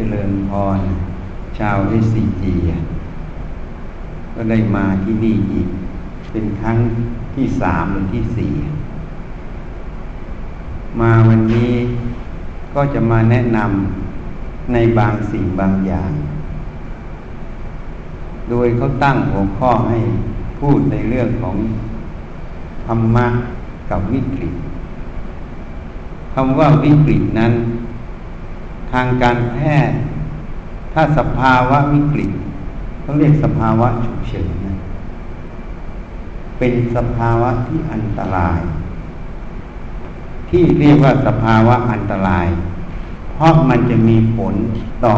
จริญพร ชาววิสีจีก็ได้มาที่นี่อีก เป็นครั้งที่สามหรือที่สี่มาวันนี้ก็จะมาแนะนำในบางสิ่งบางอย่าง โดยเขาตั้งหัวข้อให้พูดในเรื่องของธรรมะกับวิกฤตคำว่าวิกฤตนั้น ทางการแพทย์ ถ้าสภาวะวิกฤตเขาเรียกสภาวะฉุกเฉินนะเป็นสภาวะที่อันตราย ที่เรียกว่าสภาวะอันตราย เพราะมันจะมีผลต่อ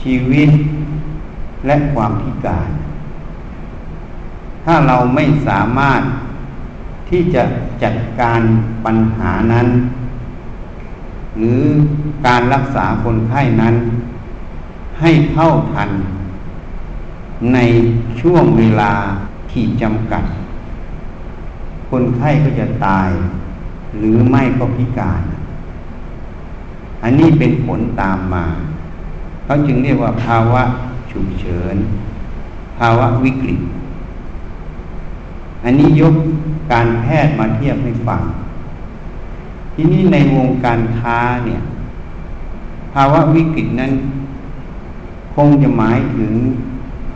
ชีวิตและความพิการ ถ้าเราไม่สามารถที่จะจัดการปัญหานั้น หรือ การรักษาคนไข้นั้น ให้เท่าทัน ในช่วงเวลาที่จำกัด คนไข้ก็จะตาย หรือไม่ก็พิการ อันนี้เป็นผลตามมา เขาจึงเรียกว่าภาวะฉุกเฉิน ภาวะวิกฤต อันนี้ยกการแพทย์มาเทียบให้ฟัง ที่นี่ในวงการค้าเนี่ย ภาวะวิกฤตนั้น คงจะหมายถึง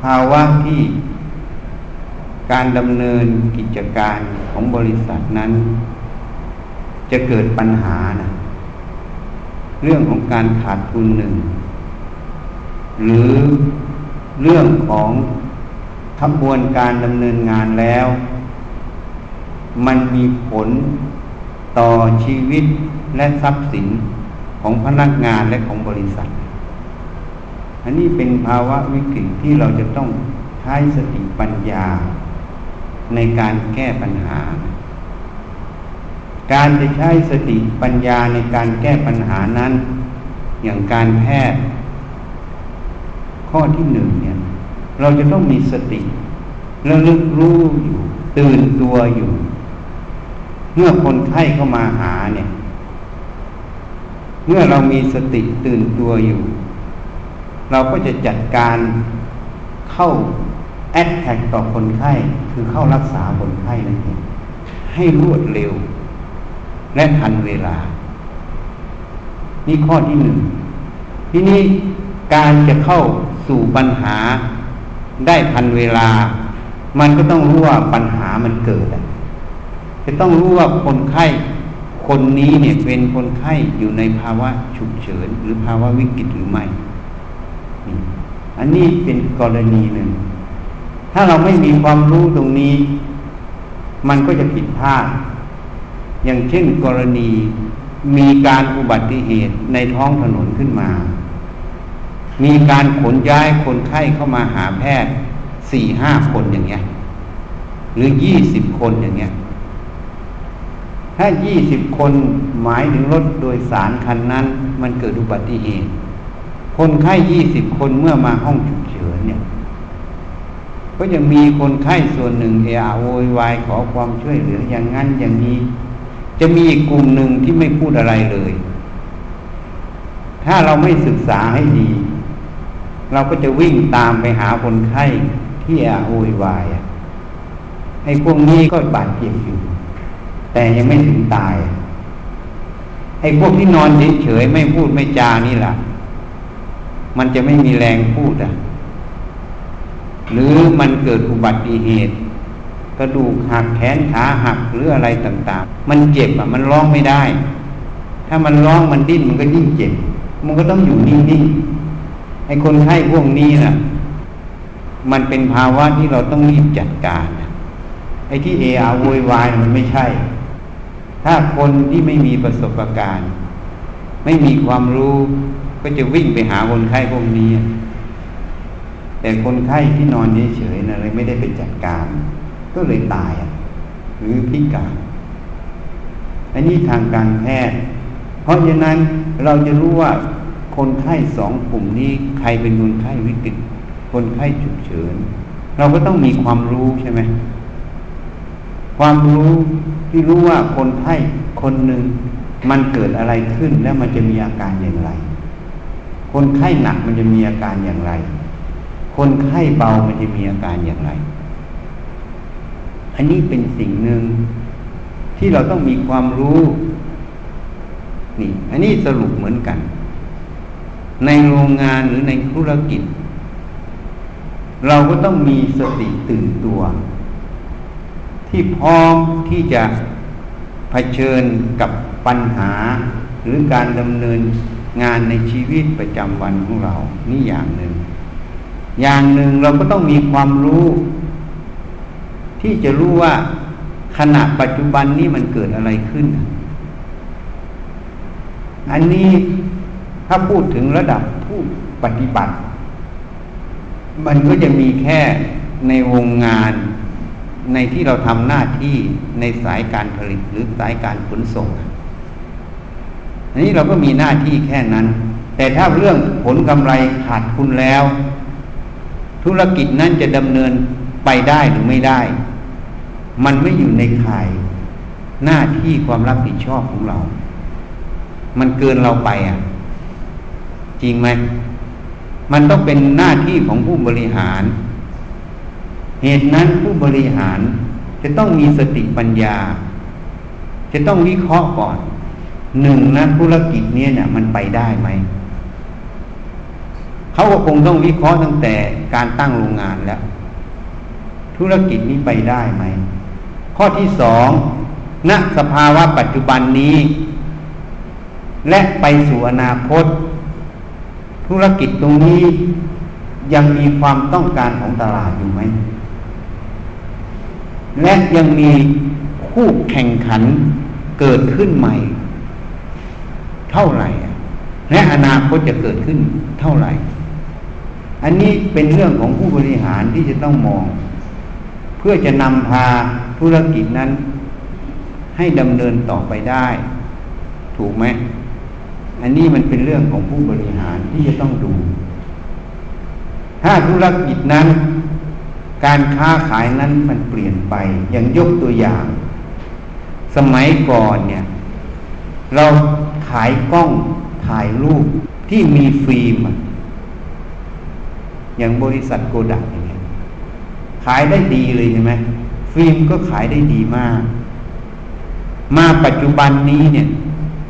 ภาวะที่การดำเนินกิจการของบริษัทนั้น จะเกิดปัญหานะเรื่องของการขาดทุนหนึ่ง หรือเรื่องของขบวนการดำเนินงานแล้ว มันมีผลต่อชีวิตและทรัพย์สิน ของพนักงานและของบริษัท อันนี้เป็นภาวะวิกฤตที่เราจะต้องใช้สติปัญญา ในการแก้ปัญหา การจะใช้สติปัญญาในการแก้ปัญหานั้น อย่างการแพทย์ ข้อที่หนึ่งเนี่ย เราจะต้องมีสติระลึกรู้อยู่ ตื่นตัวอยู่ เมื่อคนไข้เข้ามาหาเนี่ย เมื่อเรามีสติตื่นตัวอยู่ เราก็จะจัดการเข้าแอดแท็กต่อคนไข้ คือเข้ารักษาคนไข้นั่นเองให้รวดเร็ว และทันเวลา นี่ข้อที่หนึ่งที่นี้การจะเข้าสู่ปัญหาได้ทันเวลา มันก็ต้องรู้ว่าปัญหามันเกิดจะต้องรู้ว่าคนไข้ คนนี้เนี่ยเป็นคนไข้อยู่ในภาวะฉุกเฉิน หรือภาวะวิกฤตหรือไม่ อันนี้เป็นกรณีหนึ่ง ถ้าเราไม่มีความรู้ตรงนี้ มันก็จะผิดพลาด อย่างเช่นกรณีมีการอุบัติเหตุในท้องถนนขึ้นมา มีการขนย้ายคนไข้เข้ามาหาแพทย์สี่ห้าคนอย่างเงี้ย หรือยี่สิบคนอย่างเงี้ย ถ้ายี่สิบคนหมายถึงรถโดยสารคันนั้น มันเกิดอุบัติเหตุ คนไข้ยี่สิบคนเมื่อมาห้องฉุกเฉินเนี่ย ก็ยังมีคนไข้ส่วนหนึ่งเออาโวยวายขอความช่วยเหลืออย่างนั้นอย่างนี้ จะมีอีกกลุ่มหนึ่งที่ไม่พูดอะไรเลย ถ้าเราไม่ศึกษาให้ดี เราก็จะวิ่งตามไปหาคนไข้ที่อาโวยวายไอ้พวกนี้ก็บาดเจ็บอยู่ แต่ยังไม่ถึงตายไอ้พวกที่นอนเฉยๆไม่พูดไม่จานี่แหละมันจะไม่มีแรงพูดอะ หรือมันเกิดอุบัติเหตุ กระดูกหักแขนขาหักหรืออะไรต่าง ๆ มันเจ็บอะ มันร้องไม่ได้ ถ้ามันร้องมันดิ้นมันก็ยิ่งเจ็บ มันก็ต้องอยู่นิ่งๆไอ้คนไข้พวกนี้น่ะ มันเป็นภาวะที่เราต้องรีบจัดการไอ้ที่เออาโวยวายมันไม่ใช่ ถ้าคนที่ไม่มีประสบการณ์ ไม่มีความรู้ก็จะวิ่งไปหาคนไข้พวกนี้ แต่คนไข้ที่นอนเฉยๆนะเลยไม่ได้ไปจัดการ ก็เลยตายหรือพิการอันนี้ทางการแพทย์ เพราะฉะนั้นเราจะรู้ว่าคนไข้สองกลุ่มนี้ใครเป็นคนไข้วิกฤต คนไข้ฉุกเฉิน เราก็ต้องมีความรู้ใช่ไหม ความรู้ที่รู้ว่าคนไข้คนหนึ่งมันเกิดอะไรขึ้นแล้วมันจะมีอาการอย่างไร คนไข้หนักมันจะมีอาการอย่างไร คนไข้เบามันจะมีอาการอย่างไร อันนี้เป็นสิ่งหนึ่งที่เราต้องมีความรู้นี่ อันนี้สรุปเหมือนกัน ในโรงงานหรือในธุรกิจ เราก็ต้องมีสติตื่นตัว ที่พร้อมที่จะเผชิญกับปัญหา หรือการดำเนินงานในชีวิตประจำวันของเรา นี่อย่างหนึ่ง อย่างหนึ่งเราก็ต้องมีความรู้ ที่จะรู้ว่าขณะปัจจุบันนี้มันเกิดอะไรขึ้น อันนี้ถ้าพูดถึงระดับผู้ปฏิบัติ มันก็จะมีแค่ในวงงาน ในที่เราทำหน้าที่ในสายการผลิตหรือสายการขนส่งอันนี้เราก็มีหน้าที่แค่นั้น แต่ถ้าเรื่องผลกำไรขาดทุนแล้ว ธุรกิจนั้นจะดำเนินไปได้หรือไม่ได้ มันไม่อยู่ในข่ายหน้าที่ความรับผิดชอบของเรา มันเกินเราไปอะ จริงไหม มันต้องเป็นหน้าที่ของผู้บริหาร เหตุนั้นผู้บริหารจะต้องมีสติปัญญา จะต้องวิเคราะห์ก่อนหนึ่งนะธุรกิจนี้เนี่ยมันไปได้ไหมเขาก็คงต้องวิเคราะห์ตั้งแต่การตั้งโรงงานแล้ว ธุรกิจนี้ไปได้ไหมข้อที่สองณสภาวะปัจจุบันนี้ และไปสู่อนาคต ธุรกิจตรงนี้ยังมีความต้องการของตลาดอยู่ไหม และยังมีคู่แข่งขันเกิดขึ้นใหม่ เท่าไหร่ และอนาคตจะเกิดขึ้นเท่าไหร่ อันนี้เป็นเรื่องของผู้บริหารที่จะต้องมอง เพื่อจะนำพาธุรกิจนั้น ให้ดำเนินต่อไปได้ ถูกไหม อันนี้มันเป็นเรื่องของผู้บริหารที่จะต้องดู ถ้าธุรกิจนั้น การค้าขายนั้นมันเปลี่ยนไป อย่างยกตัวอย่าง สมัยก่อนเนี่ย เราขายกล้องถ่ายรูปที่มีฟิล์มอย่างบริษัทโกดักอย่างเงี้ยขายได้ดีเลยใช่ไหมฟิล์มก็ขายได้ดีมาก มาปัจจุบันนี้เนี่ย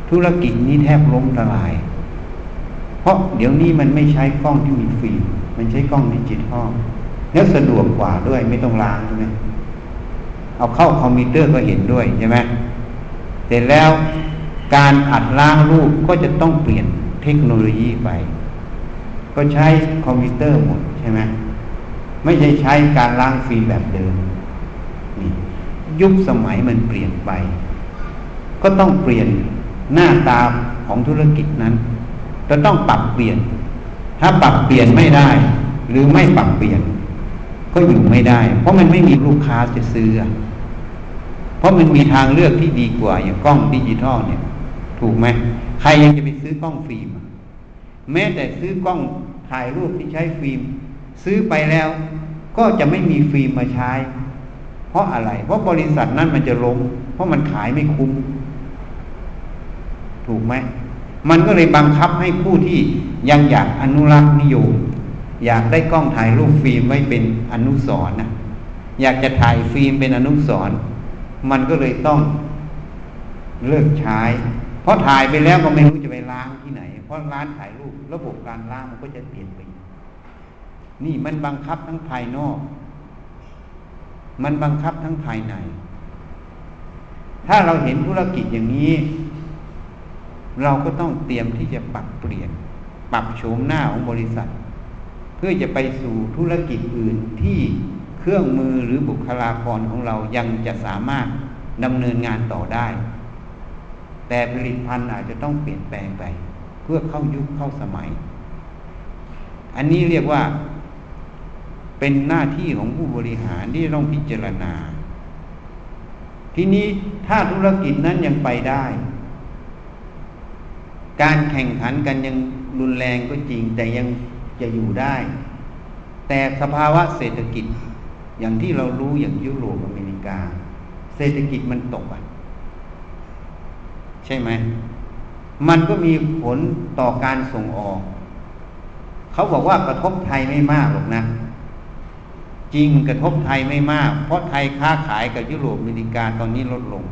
ธุรกิจนี้แทบล้มละลาย เพราะเดี๋ยวนี้มันไม่ใช้กล้องที่มีฟิล์มมันใช้กล้องดิจิทัล แล้วสะดวกกว่าด้วยไม่ต้องล้างใช่ไหมเอาเข้าคอมพิวเตอร์ก็เห็นด้วยใช่ไหมเสร็จแล้วการอัดล้างรูปก็จะต้องเปลี่ยนเทคโนโลยีไป ก็ใช้คอมพิวเตอร์หมดใช่ไหมไม่ใช่ใช้การล้างฟิล์มแบบเดิมนี่ยุคสมัยมันเปลี่ยนไป ก็ต้องเปลี่ยนหน้าตาของธุรกิจนั้นจะต้องปรับเปลี่ยน ถ้าปรับเปลี่ยนไม่ได้ หรือไม่ปรับเปลี่ยน ก็อยู่ไม่ได้ เพราะมันไม่มีลูกค้าจะซื้อ เพราะมันมีทางเลือกที่ดีกว่า อย่างกล้องดิจิทัลเนี่ย ถูกไหมใครยังจะไปซื้อกล้องฟิล์มแม้แต่ซื้อกล้องถ่ายรูปที่ใช้ฟิล์ม ซื้อไปแล้ว ก็จะไม่มีฟิล์มมาใช้ เพราะอะไร เพราะบริษัทนั้นมันจะล้มเพราะมันขายไม่คุ้มถูกไหมมันก็เลยบังคับให้ผู้ที่ยังอยากอนุรักษ์นิยม อยากได้กล้องถ่ายรูปฟิล์มไว้เป็นอนุสรณ์นะอยากจะถ่ายฟิล์มเป็นอนุสรณ์มันก็เลยต้องเลิกใช้ เพราะถ่ายไปแล้วก็ไม่รู้จะไปล้างที่ไหน เพราะร้านถ่ายรูประบบการล้างมันก็จะเปลี่ยนไป นี่มันบังคับทั้งภายนอก มันบังคับทั้งภายใน ถ้าเราเห็นธุรกิจอย่างนี้ เราก็ต้องเตรียมที่จะปรับเปลี่ยน ปรับโฉมหน้าของบริษัท เพื่อจะไปสู่ธุรกิจอื่นที่เครื่องมือหรือบุคลากรของเรายังจะสามารถดำเนินงานต่อได้ แต่ผลิตภัณฑ์อาจจะต้องเปลี่ยนแปลงไป เพื่อเข้ายุคเข้าสมัย อันนี้เรียกว่าเป็นหน้าที่ของผู้บริหารที่ต้องพิจารณา ทีนี้ถ้าธุรกิจนั้นยังไปได้ การแข่งขันกันยังรุนแรงก็จริงแต่ยัง จะอยู่ได้ แต่สภาวะเศรษฐกิจอย่างที่เรารู้อย่างยุโรปอเมริกา เศรษฐกิจมันตกอะใช่ไหมมันก็มีผลต่อการส่งออก เขาบอกว่ากระทบไทยไม่มากหรอกนะ จริงกระทบไทยไม่มาก เพราะไทยค้าขายกับยุโรปอเมริกาตอนนี้ลดลง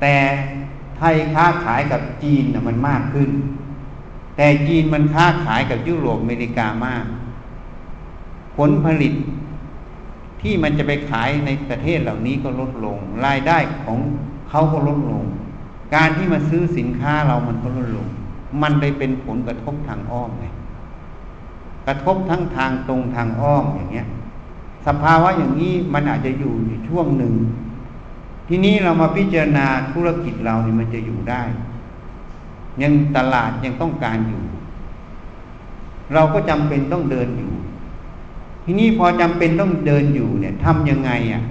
แต่ไทยค้าขายกับจีนนะมันมากขึ้น แต่จีนมันค้าขายกับยุโรปอเมริกามาก ผลผลิตที่มันจะไปขายในประเทศเหล่านี้ก็ลดลง รายได้ของเขาก็ลดลง การที่มาซื้อสินค้าเรามันก็ลดลง มันได้เป็นผลกระทบทางอ้อมไงกระทบทั้งทางตรงทางอ้อมอย่างเงี้ย สภาวะอย่างนี้มันอาจจะอยู่อยู่ช่วงหนึ่ง ทีนี้เรามาพิจารณาธุรกิจเราเนี่ยมันจะอยู่ได้ ยังตลาดยังต้องการอยู่ เราก็จำเป็นต้องเดินอยู่ ทีนี้พอจำเป็นต้องเดินอยู่เนี่ยทำยังไงอะ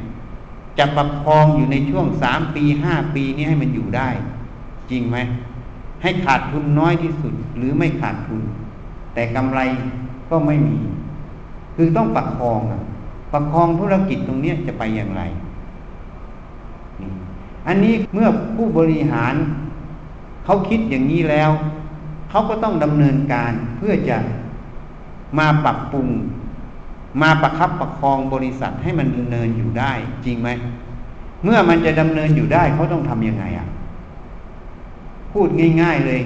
จะประคองอยู่ในช่วงสามปีห้าปีนี้ให้มันอยู่ได้ จริงไหมให้ขาดทุนน้อยที่สุดหรือไม่ขาดทุน แต่กำไรก็ไม่มี คือต้องประคองอะประคองธุรกิจตรงนี้จะไปอย่างไร อันนี้เมื่อผู้บริหาร เขาคิดอย่างนี้แล้ว เขาก็ต้องดำเนินการเพื่อจะมาปรับปรุง มาประคับประคองบริษัทให้มันดำเนินอยู่ได้ จริงไหม เมื่อมันจะดำเนินอยู่ได้เขาต้องทำยังไงอะ พูดง่าย ๆเลย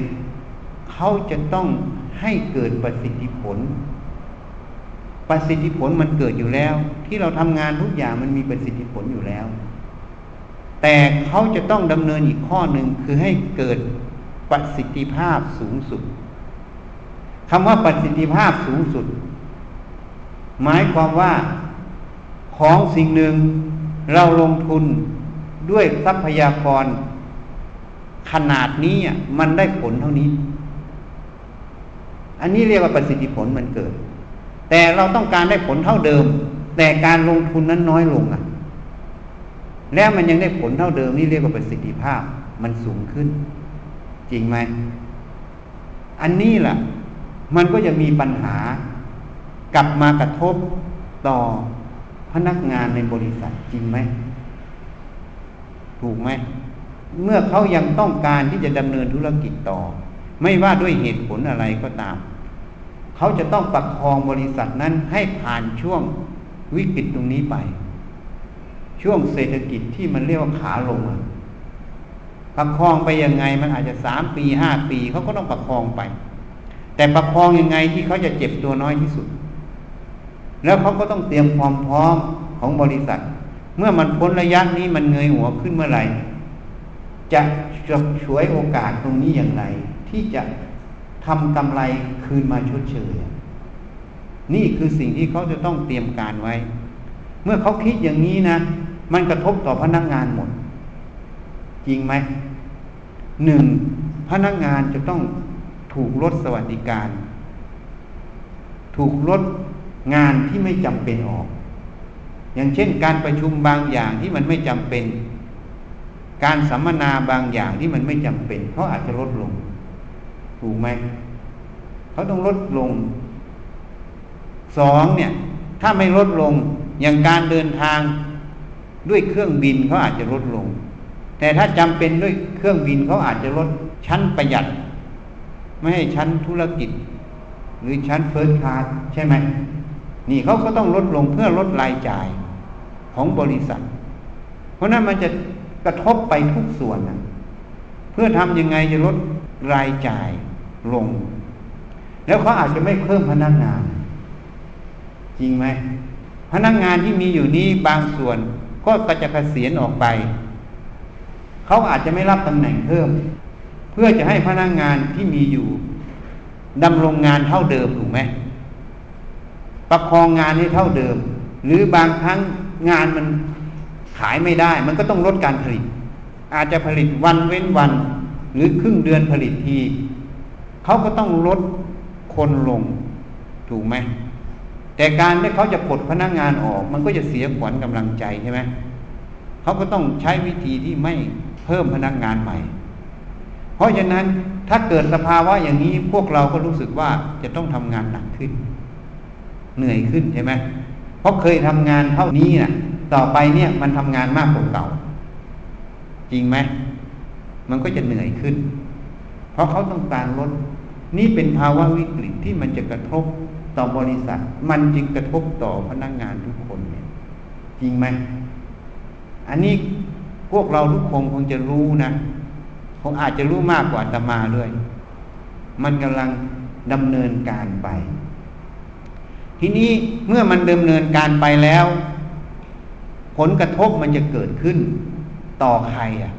เขาจะต้องให้เกิดประสิทธิผล ประสิทธิผลมันเกิดอยู่แล้ว ที่เราทำงานทุกอย่างมันมีประสิทธิผลอยู่แล้วแต่เขาจะต้องดำเนินอีกข้อหนึ่งคือให้เกิด ประสิทธิภาพสูงสุดคำว่าประสิทธิภาพสูงสุด หมายความว่าของสิ่งหนึ่งเราลงทุนด้วยทรัพยากร ขนาดนี้มันได้ผลเท่านี้ อันนี้เรียกว่าประสิทธิผลมันเกิด แต่เราต้องการได้ผลเท่าเดิม แต่การลงทุนนั้นน้อยลงอะ แล้วมันยังได้ผลเท่าเดิมนี่เรียกว่าประสิทธิภาพมันสูงขึ้น จริงไหม อันนี้แหละมันก็จะมีปัญหากลับมากระทบต่อพนักงานในบริษัทจริงไหม ถูกไหม เมื่อเขายังต้องการที่จะดำเนินธุรกิจต่อ ไม่ว่าด้วยเหตุผลอะไรก็ตาม เขาจะต้องประคองบริษัทนั้นให้ผ่านช่วงวิกฤตตรงนี้ไป ช่วงเศรษฐกิจที่มันเรียกว่าขาลง ประคองไปยังไงมันอาจจะสามปีห้าปีเขาก็ต้องประคองไป แต่ประคองยังไงที่เขาจะเจ็บตัวน้อยที่สุด แล้วเขาก็ต้องเตรียมความพร้อมของบริษัท เมื่อมันพ้นระยะนี้มันเงยหัวขึ้นเมื่อไหร่จะจะช่วยโอกาสตรงนี้อย่างไร ที่จะทำกำไรคืนมาชดเชยนี่คือสิ่งที่เขาจะต้องเตรียมการไว้ เมื่อเขาคิดอย่างนี้นะ มันกระทบต่อพนักงานหมด จริงไหมหนึ่งพนักงานจะต้องถูกลดสวัสดิการ ถูกลดงานที่ไม่จำเป็นออก อย่างเช่น การประชุมบางอย่างที่มันไม่จำเป็น การสัมมนาบางอย่างที่มันไม่จำเป็นเขาอาจจะลดลง ถูกไหมเขาต้องลดลงสองเนี่ย ถ้าไม่ลดลงอย่างการเดินทางด้วยเครื่องบินเขาอาจจะลดลง แต่ถ้าจำเป็นด้วยเครื่องบินเขาอาจจะลดชั้นประหยัด ไม่ให้ชั้นธุรกิจ หรือชั้นเฟิร์สคลาสใช่ไหมนี่เขาก็ต้องลดลงเพื่อลดรายจ่ายของบริษัท เพราะนั้นมันจะกระทบไปทุกส่วนนะเพื่อทำยังไงจะลดรายจ่ายลง แล้วเขาอาจจะไม่เพิ่มพนักงาน จริงไหมพนักงานที่มีอยู่นี้บางส่วนก็จะเกษียณออกไป เขาอาจจะไม่รับตำแหน่งเพิ่ม เพื่อจะให้พนักงานที่มีอยู่ดำรงงานเท่าเดิมถูกไหมประคองงานให้เท่าเดิม หรือบางครั้งงานมันขายไม่ได้ มันก็ต้องลดการผลิต อาจจะผลิตวันเว้นวัน หรือครึ่งเดือนผลิตทีเขาก็ต้องลดคนลงถูกไหมแต่การที่เขาจะปลดพนักงานออก มันก็จะเสียขวัญกำลังใจใช่ไหม เขาก็ต้องใช้วิธีที่ไม่เพิ่มพนักงานใหม่ เพราะฉะนั้นถ้าเกิดสภาวะอย่างนี้พวกเราก็รู้สึกว่าจะต้องทำงานหนักขึ้น เหนื่อยขึ้นใช่ไหมเพราะเคยทำงานเท่านี้นะ่ะ ต่อไปเนี่ยมันทำงานมากกว่าเก่า จริงไหมมันก็จะเหนื่อยขึ้น เพราะเขาต้องการลดนี่เป็นภาวะวิกฤตที่มันจะกระทบต่อบริษัท มันจึงกระทบต่อพนักงานทุกคนเนี่ย จริงไหม อันนี้พวกเราทุกคนคงจะรู้นะคงอาจจะรู้มากกว่าตมาด้วย มันกำลังดำเนินการไป ทีนี้เมื่อมันดำเนินการไปแล้ว ผลกระทบมันจะเกิดขึ้น ต่อใครอะ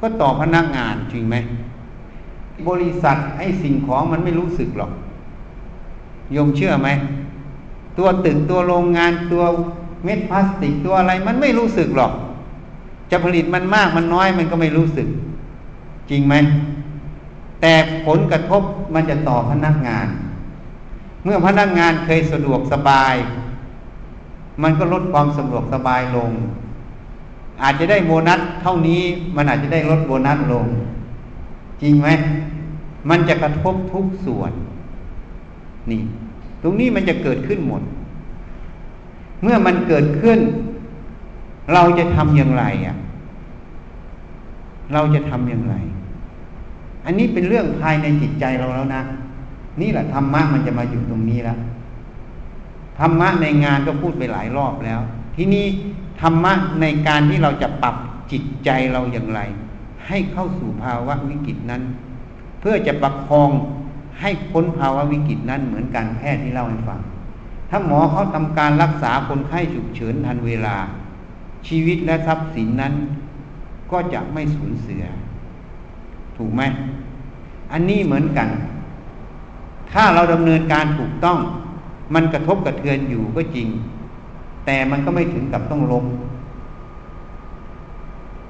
ก็ต่อพนักงานจริงไหม บริษัทไอ้สิ่งของมันไม่รู้สึกหรอกยมเชื่อไหม ตัวตึกตัวโรงงานตัว เม็ดพลาสติกตัวอะไร มันไม่รู้สึกหรอก จะผลิตมันมากมันน้อยมันก็ไม่รู้สึก จริงไหม แต่ผลกระทบมันจะต่อพนักงาน เมื่อพนักงานเคยสะดวกสบาย มันก็ลดความสะดวกสบายลง อาจจะได้โบนัสเท่านี้มันอาจจะได้ลดโบนัสลง จริงไหมมันจะกระทบทุกส่วน นี่ ตรงนี้มันจะเกิดขึ้นหมด เมื่อมันเกิดขึ้น เราจะทำอย่างไรอะ เราจะทำอย่างไร อันนี้เป็นเรื่องภายในจิตใจเราแล้วนะ นี่แหละธรรมะมันจะมาอยู่ตรงนี้แล้วธรรมะในงานก็พูดไปหลายรอบแล้ว ที่นี้ธรรมะในการที่เราจะปรับจิตใจเราอย่างไร ให้เข้าสู่ภาวะวิกฤตนั้น เพื่อจะประคองให้พ้นภาวะวิกฤตนั้นเหมือนการแพทย์ที่เล่าให้ฟัง ถ้าหมอเขาทำการรักษาคนไข้ฉุกเฉินทันเวลา ชีวิตและทรัพย์สินนั้น ก็จะไม่สูญเสีย ถูกไหม อันนี้เหมือนกัน ถ้าเราดำเนินการถูกต้อง มันกระทบกระเทือนอยู่ก็จริง แต่มันก็ไม่ถึงกับต้องล้ม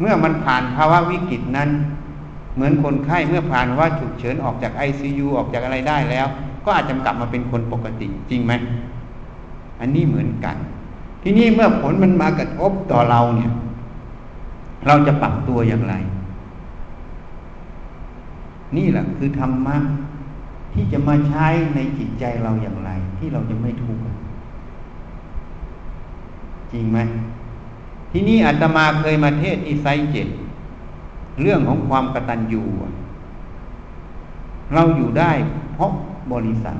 เมื่อมันผ่านภาวะวิกฤตนั้น เหมือนคนไข้เมื่อผ่านว่าฉุกเฉินออกจากไอซียูออกจากอะไรได้แล้ว ก็อาจจะกลับมาเป็นคนปกติจริงไหม อันนี้เหมือนกัน ทีนี้เมื่อผลมันมากระทบต่อเราเนี่ย เราจะปรับตัวอย่างไร นี่แหละคือธรรมะที่จะมาใช้ในจิตใจเราอย่างไร ที่เราจะไม่ทุกข์จริงไหมที่นี้อาตมาเคยมาเทศที่ไซเจ็ดเรื่องของความกตัญญูเราอยู่ได้เพราะบริษัท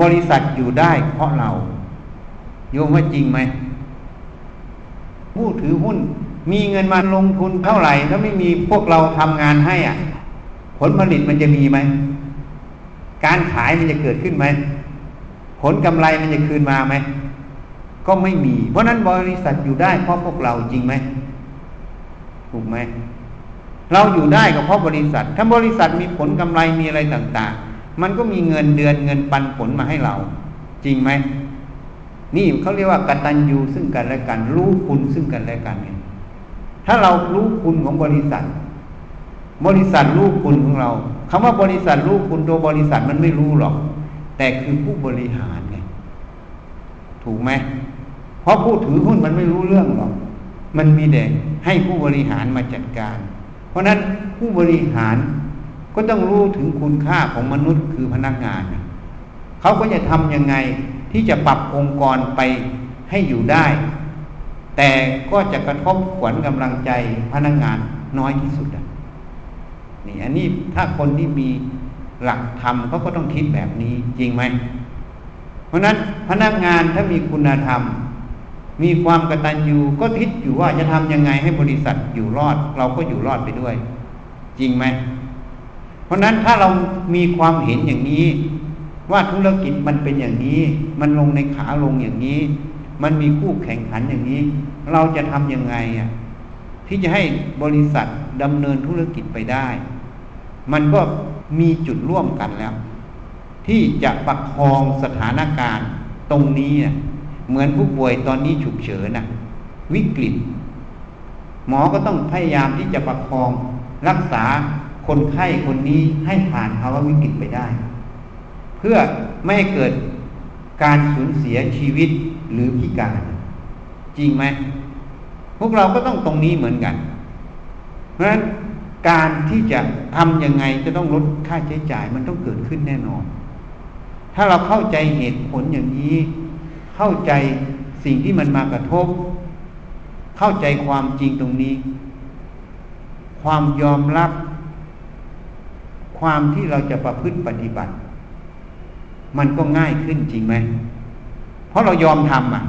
บริษัทอยู่ได้เพราะเรา โยมว่าจริงไหมผู้ถือหุ้น มีเงินมาลงทุนเท่าไหร่ ถ้าไม่มีพวกเราทำงานให้อะ ผลผลิตมันจะมีไหม การขายมันจะเกิดขึ้นไหม ผลกำไรมันจะคืนมาไหม ก็ไม่มี เพราะนั้นบริษัทอยู่ได้เพราะพวกเราจริงไหมถูกไหมเราอยู่ได้ก็เพราะบริษัท ถ้าบริษัทมีผลกำไรมีอะไรต่าง ๆ มันก็มีเงินเดือนเงินปันผลมาให้เรา จริงไหม นี่เขาเรียกว่ากตัญญูซึ่งกันและกัน รู้คุณซึ่งกันและกันเนี่ยถ้าเรารู้คุณของบริษัท บริษัทรู้คุณของเราคำว่าบริษัทรู้คุณตัวบริษัทมันไม่รู้หรอก แต่คือผู้บริหารไงถูกไหมเพราะผู้ถือหุ้นมันไม่รู้เรื่องหรอก มันมีแต่ให้ผู้บริหารมาจัดการ เพราะนั้นผู้บริหารก็ต้องรู้ถึงคุณค่าของมนุษย์คือพนักงาน เขาก็จะทำยังไง ที่จะปรับองค์กรไปให้อยู่ได้ แต่ก็จะกระทบขวัญกำลังใจพนักงานน้อยที่สุดนี่อันนี้ถ้าคนที่มีหลักธรรมเขาก็ต้องคิดแบบนี้จริงไหม เพราะนั้นพนักงานถ้ามีคุณธรรม มีความกตัญญูก็คิดอยู่ว่าจะทำยังไงให้บริษัทอยู่รอด เราก็อยู่รอดไปด้วย จริงไหม เพราะนั้นถ้าเรามีความเห็นอย่างนี้ ว่าธุรกิจมันเป็นอย่างนี้ มันลงในขาลงอย่างนี้ มันมีคู่แข่งขันอย่างนี้ เราจะทำยังไงอะที่จะให้บริษัทดำเนินธุรกิจไปได้ มันก็มีจุดร่วมกันแล้ว ที่จะประคองสถานการณ์ตรงนี้เหมือนผู้ป่วยตอนนี้ฉุกเฉินนะวิกฤต หมอก็ต้องพยายามที่จะประคองรักษาคนไข้คนนี้ให้ผ่านภาวะวิกฤตไปได้ เพื่อไม่ให้เกิดการสูญเสียชีวิตหรือพิการ จริงไหมพวกเราก็ต้องตรงนี้เหมือนกัน เพราะฉะนั้นการที่จะทำยังไงจะต้องลดค่าใช้จ่ายมันต้องเกิดขึ้นแน่นอน ถ้าเราเข้าใจเหตุผลอย่างนี้ เข้าใจสิ่งที่มันมากระทบ เข้าใจความจริงตรงนี้ ความยอมรับ ความที่เราจะประพฤติปฏิบัติ มันก็ง่ายขึ้นจริงไหม เพราะเรายอมทำอะ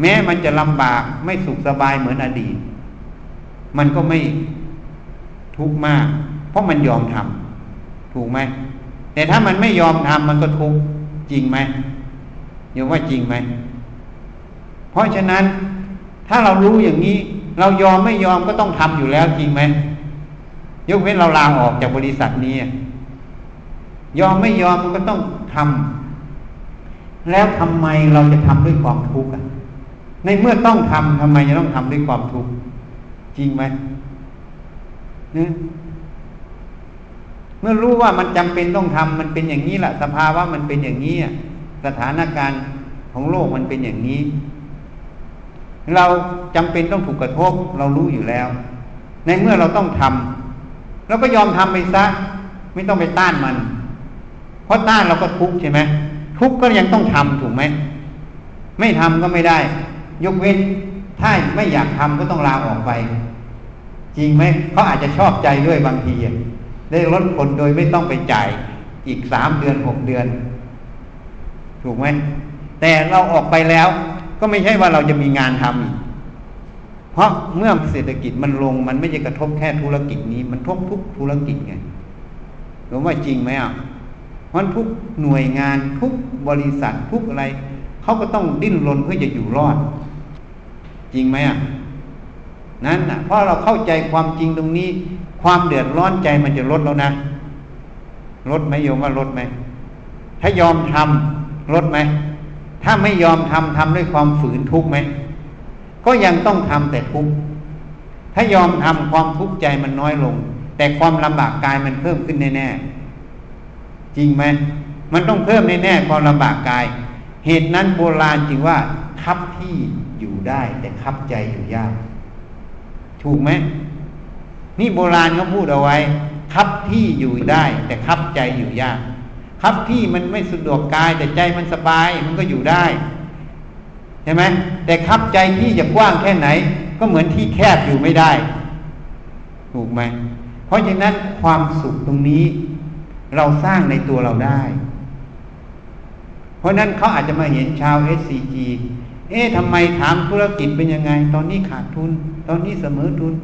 แม้มันจะลำบากไม่สุขสบายเหมือนอดีต มันก็ไม่ทุกข์มาก เพราะมันยอมทำถูกไหม แต่ถ้ามันไม่ยอมทำมันก็ทุกข์จริงไหมยมว่าจริงไหม เพราะฉะนั้นถ้าเรารู้อย่างนี้ เรายอมไม่ยอมก็ต้องทำอยู่แล้วจริงไหมยกเว้นเราลาออกจากบริษัทนี้ ยอมไม่ยอมมันก็ต้องทำแล้วทำไมเราจะทำด้วยความทุกข์ในเมื่อต้องทำทำไมจะต้องทำด้วยความทุกข์จริงไหมเนี่ยเมื่อรู้ว่ามันจำเป็นต้องทำมันเป็นอย่างนี้แหละสภาวะมันเป็นอย่างนี้สถานการณ์ของโลกมันเป็นอย่างนี้ เราจำเป็นต้องถูกกระทบ เรารู้อยู่แล้ว ในเมื่อเราต้องทำเราก็ยอมทำไปซะ ไม่ต้องไปต้านมัน เพราะต้านเราก็ทุกข์ใช่ไหมทุกข์ก็ยังต้องทำถูกไหมไม่ทำก็ไม่ได้ ยกเว้นถ้าไม่อยากทำก็ต้องลาออกไป จริงไหมเขาอาจจะชอบใจด้วยบางทีได้ลดผลโดยไม่ต้องไปจ่ายอีกสามเดือนหกเดือน ถูกไหมแต่เราออกไปแล้ว ก็ไม่ใช่ว่าเราจะมีงานทำอีกเพราะเมื่อเศรษฐกิจมันลง มันไม่ใช่กระทบแค่ธุรกิจนี้ มันทบทุกธุรกิจไงหรือว่าจริงไหมอะ เพราะทุกหน่วยงานทุกบริษัททุกอะไรเขาก็ต้องดิ้นรนเพื่อจะอยู่รอด จริงไหมอะนั้นอะเพราะเราเข้าใจความจริงตรงนี้ ความเดือดร้อนใจมันจะลดแล้วนะลดไหมโยมว่าลดไหมถ้ายอมทำลดไหมถ้าไม่ยอมทำทำด้วยความฝืนทุกไหมก็ยังต้องทำแต่ทุกถ้ายอมทำความทุกข์ใจมันน้อยลง แต่ความลำบากกายมันเพิ่มขึ้นแน่ๆ จริงไหมมันต้องเพิ่มแน่ๆความลำบากกาย เหตุนั้นโบราณจึงว่า คับที่อยู่ได้ แต่คับใจอยู่ยาก ถูกไหมนี่โบราณเขาพูดเอาไว้ คับที่อยู่ได้ แต่คับใจอยู่ยากคับที่มันไม่สะดวกกาย แต่ใจมันสบายมันก็อยู่ได้ใช่ไหมแต่คับใจที่จะกว้างแค่ไหน ก็เหมือนที่แคบอยู่ไม่ได้ ถูกไหมเพราะฉะนั้นความสุขตรงนี้ เราสร้างในตัวเราได้ เพราะนั้นเขาอาจจะมาเห็นชาว SCG เอ๊ะทำไมถามธุรกิจเป็นยังไง ตอนนี้ขาดทุน ตอนนี้เสมอทุน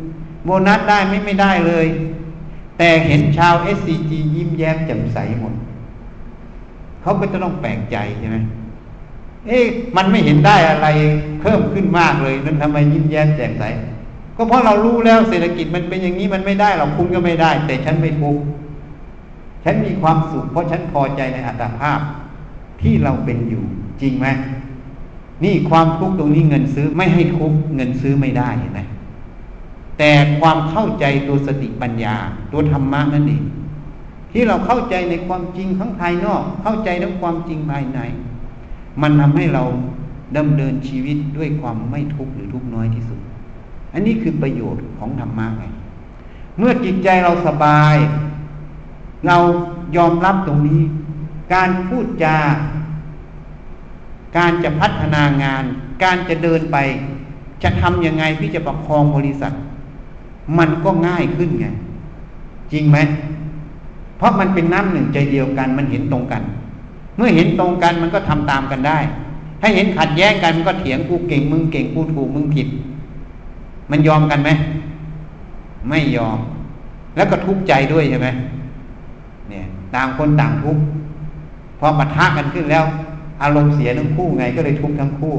โบนัสได้ไม่ไม่ได้เลย แต่เห็นชาว SCG ยิ้มแย้มแจ่มใสหมด เขาก็จะต้องแปลกใจใช่ไหมเอ๊ะมันไม่เห็นได้อะไรเพิ่มขึ้นมากเลยนั่นทำไมยิ้มแย้มแจ่มใส ก็เพราะเรารู้แล้วเศรษฐกิจมันเป็นอย่างนี้มันไม่ได้เราคุณก็ไม่ได้ แต่ฉันไม่ทุกข์ ฉันมีความสุขเพราะฉันพอใจในอัตภาพที่เราเป็นอยู่จริงไหมนี่ความทุกข์ตรงนี้เงินซื้อไม่ให้ทุกข์เงินซื้อไม่ได้เห็นไหมแต่ความเข้าใจตัวสติปัญญา ตัวธรรมะนั่นเองที่เราเข้าใจในความจริงทั้งภายนอก เข้าใจทั้งความจริงภายใน มันทำให้เราดำเนินชีวิตด้วยความไม่ทุกข์หรือทุกข์น้อยที่สุด อันนี้คือประโยชน์ของธรรมะไงเมื่อจิตใจเราสบาย เรายอมรับตรงนี้ การพูดจา การจะพัฒนางาน การจะเดินไป จะทำยังไงที่จะประคองบริษัท มันก็ง่ายขึ้นไง จริงไหม เพราะมันเป็นน้ำหนึ่งใจเดียวกัน มันเห็นตรงกัน เมื่อเห็นตรงกันมันก็ทำตามกันได้ ถ้าเห็นขัดแย้งกันมันก็เถียงกูเก่งมึงเก่งกูถูกมึงผิด มันยอมกันไหมไม่ยอม แล้วก็ทุกข์ใจด้วยใช่ไหม เนี่ยต่างคนต่างทุกข์พอปะทะกันขึ้นแล้ว อารมณ์เสียทั้งคู่ไงก็เลยทุกข์ทั้งคู่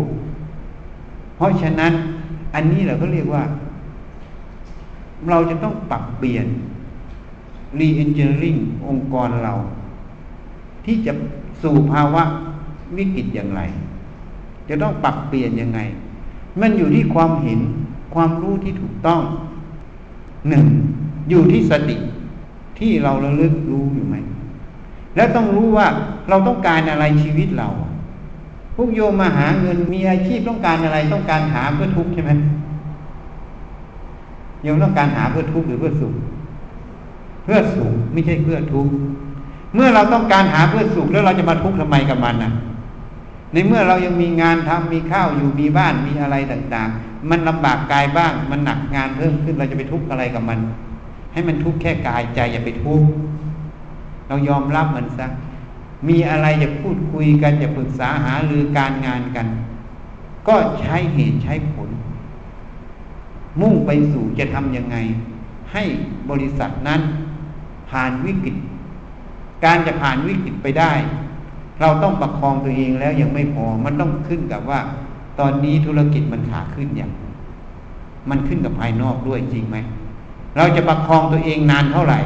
เพราะฉะนั้นอันนี้เราก็เรียกว่า เราจะต้องปรับเปลี่ยนรีเอนจิเนียริงองค์กรเรา ที่จะสู่ภาวะวิกฤตอย่างไร จะต้องปรับเปลี่ยนยังไง มันอยู่ที่ความเห็นความรู้ที่ถูกต้องหนึ่งอยู่ที่สติ ที่เราระลึกรู้อยู่ไหม แล้วต้องรู้ว่าเราต้องการอะไรชีวิตเรา พวกโยมมาหาเงินมีอาชีพต้องการอะไรต้องการหาเพื่อทุกข์ใช่ไหมโยมต้องการหาเพื่อทุกข์หรือเพื่อสุข เพื่อสุขไม่ใช่เพื่อทุกข์เมื่อเราต้องการหาเพื่อสุขแล้วเราจะมาทุกข์ทำไมกับมันนะในเมื่อเรายังมีงานทำมีข้าวอยู่มีบ้านมีอะไรต่าง ๆ มันลำบากกายบ้าง มันหนักงานเพิ่มขึ้นเราจะไปทุกข์อะไรกับมัน ให้มันทุกข์แค่กายใจอย่าไปทุกข์เรายอมรับมันซะมีอะไรจะพูดคุยกันจะปรึกษาหาหรือการงานกัน ก็ใช้เหตุใช้ผล มุ่งไปสู่จะทำยังไง ให้บริษัทนั้นผ่านวิกฤต การจะผ่านวิกฤตไปได้ เราต้องประคองตัวเองแล้วยังไม่พอ มันต้องขึ้นกับว่า ตอนนี้ธุรกิจมันขาขึ้นอย่าง มันขึ้นกับภายนอกด้วยจริงไหม เราจะประคองตัวเองนานเท่าไหร่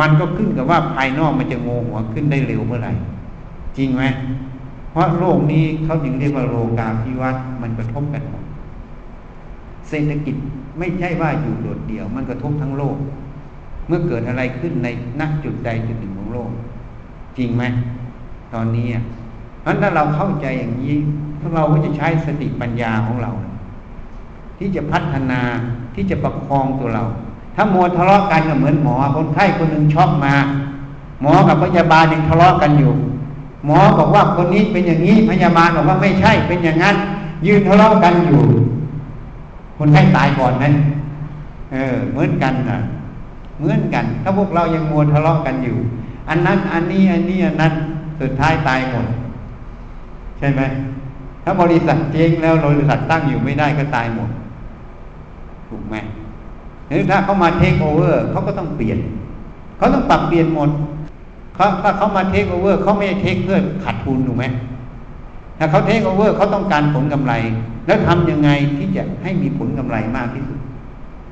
มันก็ขึ้นกับว่าภายนอกมันจะโงหัวขึ้นได้เร็วเมื่อไหร่ จริงไหมเพราะโลกนี้เขาจึงเรียกว่าโลกาภิวัตน์มันกระทบกันหมดเศรษฐกิจไม่ใช่ว่าอยู่โดดเดี่ยว มันกระทบทั้งโลก เมื่อเกิดอะไรขึ้นในนักจุดใดจุดหนึ่งของโลก จริงไหมตอนนี้เพราะถ้าเราเข้าใจอย่างนี้เราก็จะใช้สติปัญญาของเรา ที่จะพัฒนา ที่จะประคองตัวเรา ถ้าโมทะเลาะกันก็เหมือนหมอคนไข้คนหนึ่งช็อกมา หมอกับพยาบาลยังทะเลาะกันอยู่ หมอบอกว่าคนนี้เป็นอย่างนี้พยาบาลบอกว่าไม่ใช่เป็นอย่างนั้น ยืนทะเลาะกันอยู่ คนไข้ตายก่อนนั้นเออ เหมือนกันนะเหมือนกัน ถ้าพวกเรายังมัวทะเลาะกันอยู่ อันนั้นอันนี้อันนี้อันนั้นสุดท้ายตายหมดใช่ไหมถ้าบริษัทเจ๊งแล้วบริษัทตั้งอยู่ไม่ได้ก็ตายหมด ถูกไหมถ้าเขามาเทคโอเวอร์เขาก็ต้องเปลี่ยน เขาต้องปรับเปลี่ยนหมดเขาถ้าเขามาเทคโอเวอร์เขาไม่ take เพื่อขาดทุนถูกไหมถ้าเขาเทคโอเวอร์เขาต้องการผลกำไร แล้วทำยังไงที่จะให้มีผลกำไรมากที่สุด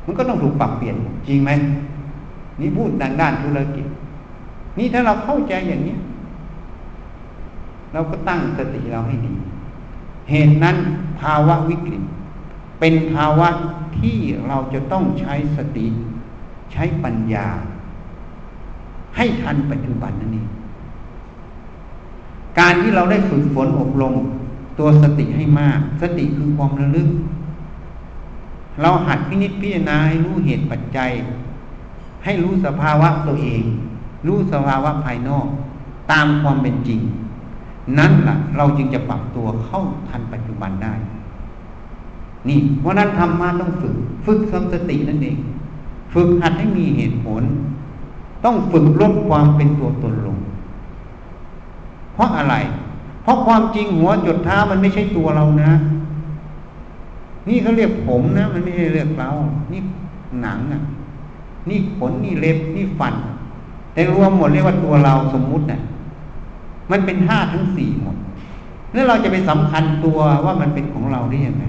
มันก็ต้องถูกปรับเปลี่ยนจริงไหมนี่พูดด้านด้านธุรกิจ นี่ถ้าเราเข้าใจอย่างนี้เราก็ตั้งสติเราให้ดี เหตุนั้นภาวะวิกฤต เป็นภาวะที่เราจะต้องใช้สติ ใช้ปัญญา ให้ทันปัจจุบันนั่นเองการที่เราได้ฝึกฝนอบรมตัวสติให้มาก สติคือความระลึก เราหัดพินิจพิจารณาให้รู้เหตุปัจจัย ให้รู้สภาวะตัวเอง รู้สภาวะภายนอก ตามความเป็นจริง นั่นแหละเราจึงจะปรับตัวเข้าทันปัจจุบันได้ นี่เพราะนั้นธรรมะต้องฝึก ฝึกสสตินั่นเอง ฝึกหัดให้มีเหตุผล ต้องฝึกลดความเป็นตัวตนลง เพราะอะไร เพราะความจริงหัวจดเท้ามันไม่ใช่ตัวเรานะ นี่เขาเรียกผมนะ มันไม่ใช่เรียกเรา นี่หนังอะ นี่ขนนี่เล็บนี่ฟัน แต่รวมหมดเรียกว่าตัวเราสมมุตินะ่ะมันเป็นห้าทั้งสี่หมด แล้วเราจะไปสำคัญตัวว่ามันเป็นของเราได้ยังไง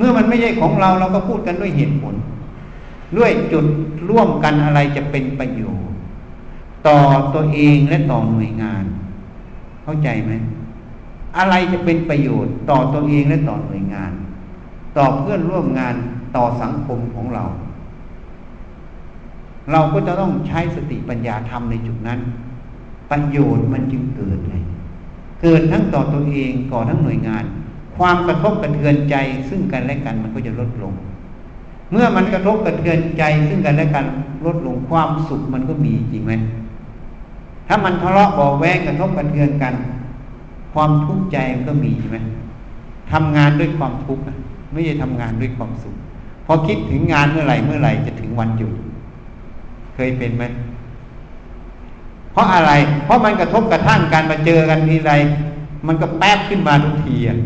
เมื่อมันไม่ใช่ของเราเราก็พูดกันด้วยเหตุผล ด้วยจุดร่วมกันอะไรจะเป็นประโยชน์ ต่อตัวเองและต่อหน่วยงาน เข้าใจไหมอะไรจะเป็นประโยชน์ต่อตัวเองและต่อหน่วยงาน ต่อเพื่อนร่วมงานต่อสังคมของเรา เราก็จะต้องใช้สติปัญญาทำในจุดนั้น ประโยชน์มันจึงเกิดไงเกิดทั้งต่อตัวเองก่อทั้งหน่วยงาน ความกระทบกระเทือนใจซึ่งกันและกันมันก็จะลดลง เมื่อมันกระทบกระเทือนใจซึ่งกันและกันลดลงความสุขมันก็มีจริงไหมถ้ามันทะเลาะบอแวงกระทบกระเทือนกัน ความทุกข์ใจมันก็มีใช่ไหมทำงานด้วยความทุกข์ไม่ใช่ทำงานด้วยความสุขพอคิดถึงงานเมื่อไหร่เมื่อไหร่จะถึงวันหยุด เคยเป็นไหมเพราะอะไร เพราะมันกระทบกระทั่งการมาเจอกันทีไร มันก็แป๊บขึ้นมาทุกทีอะ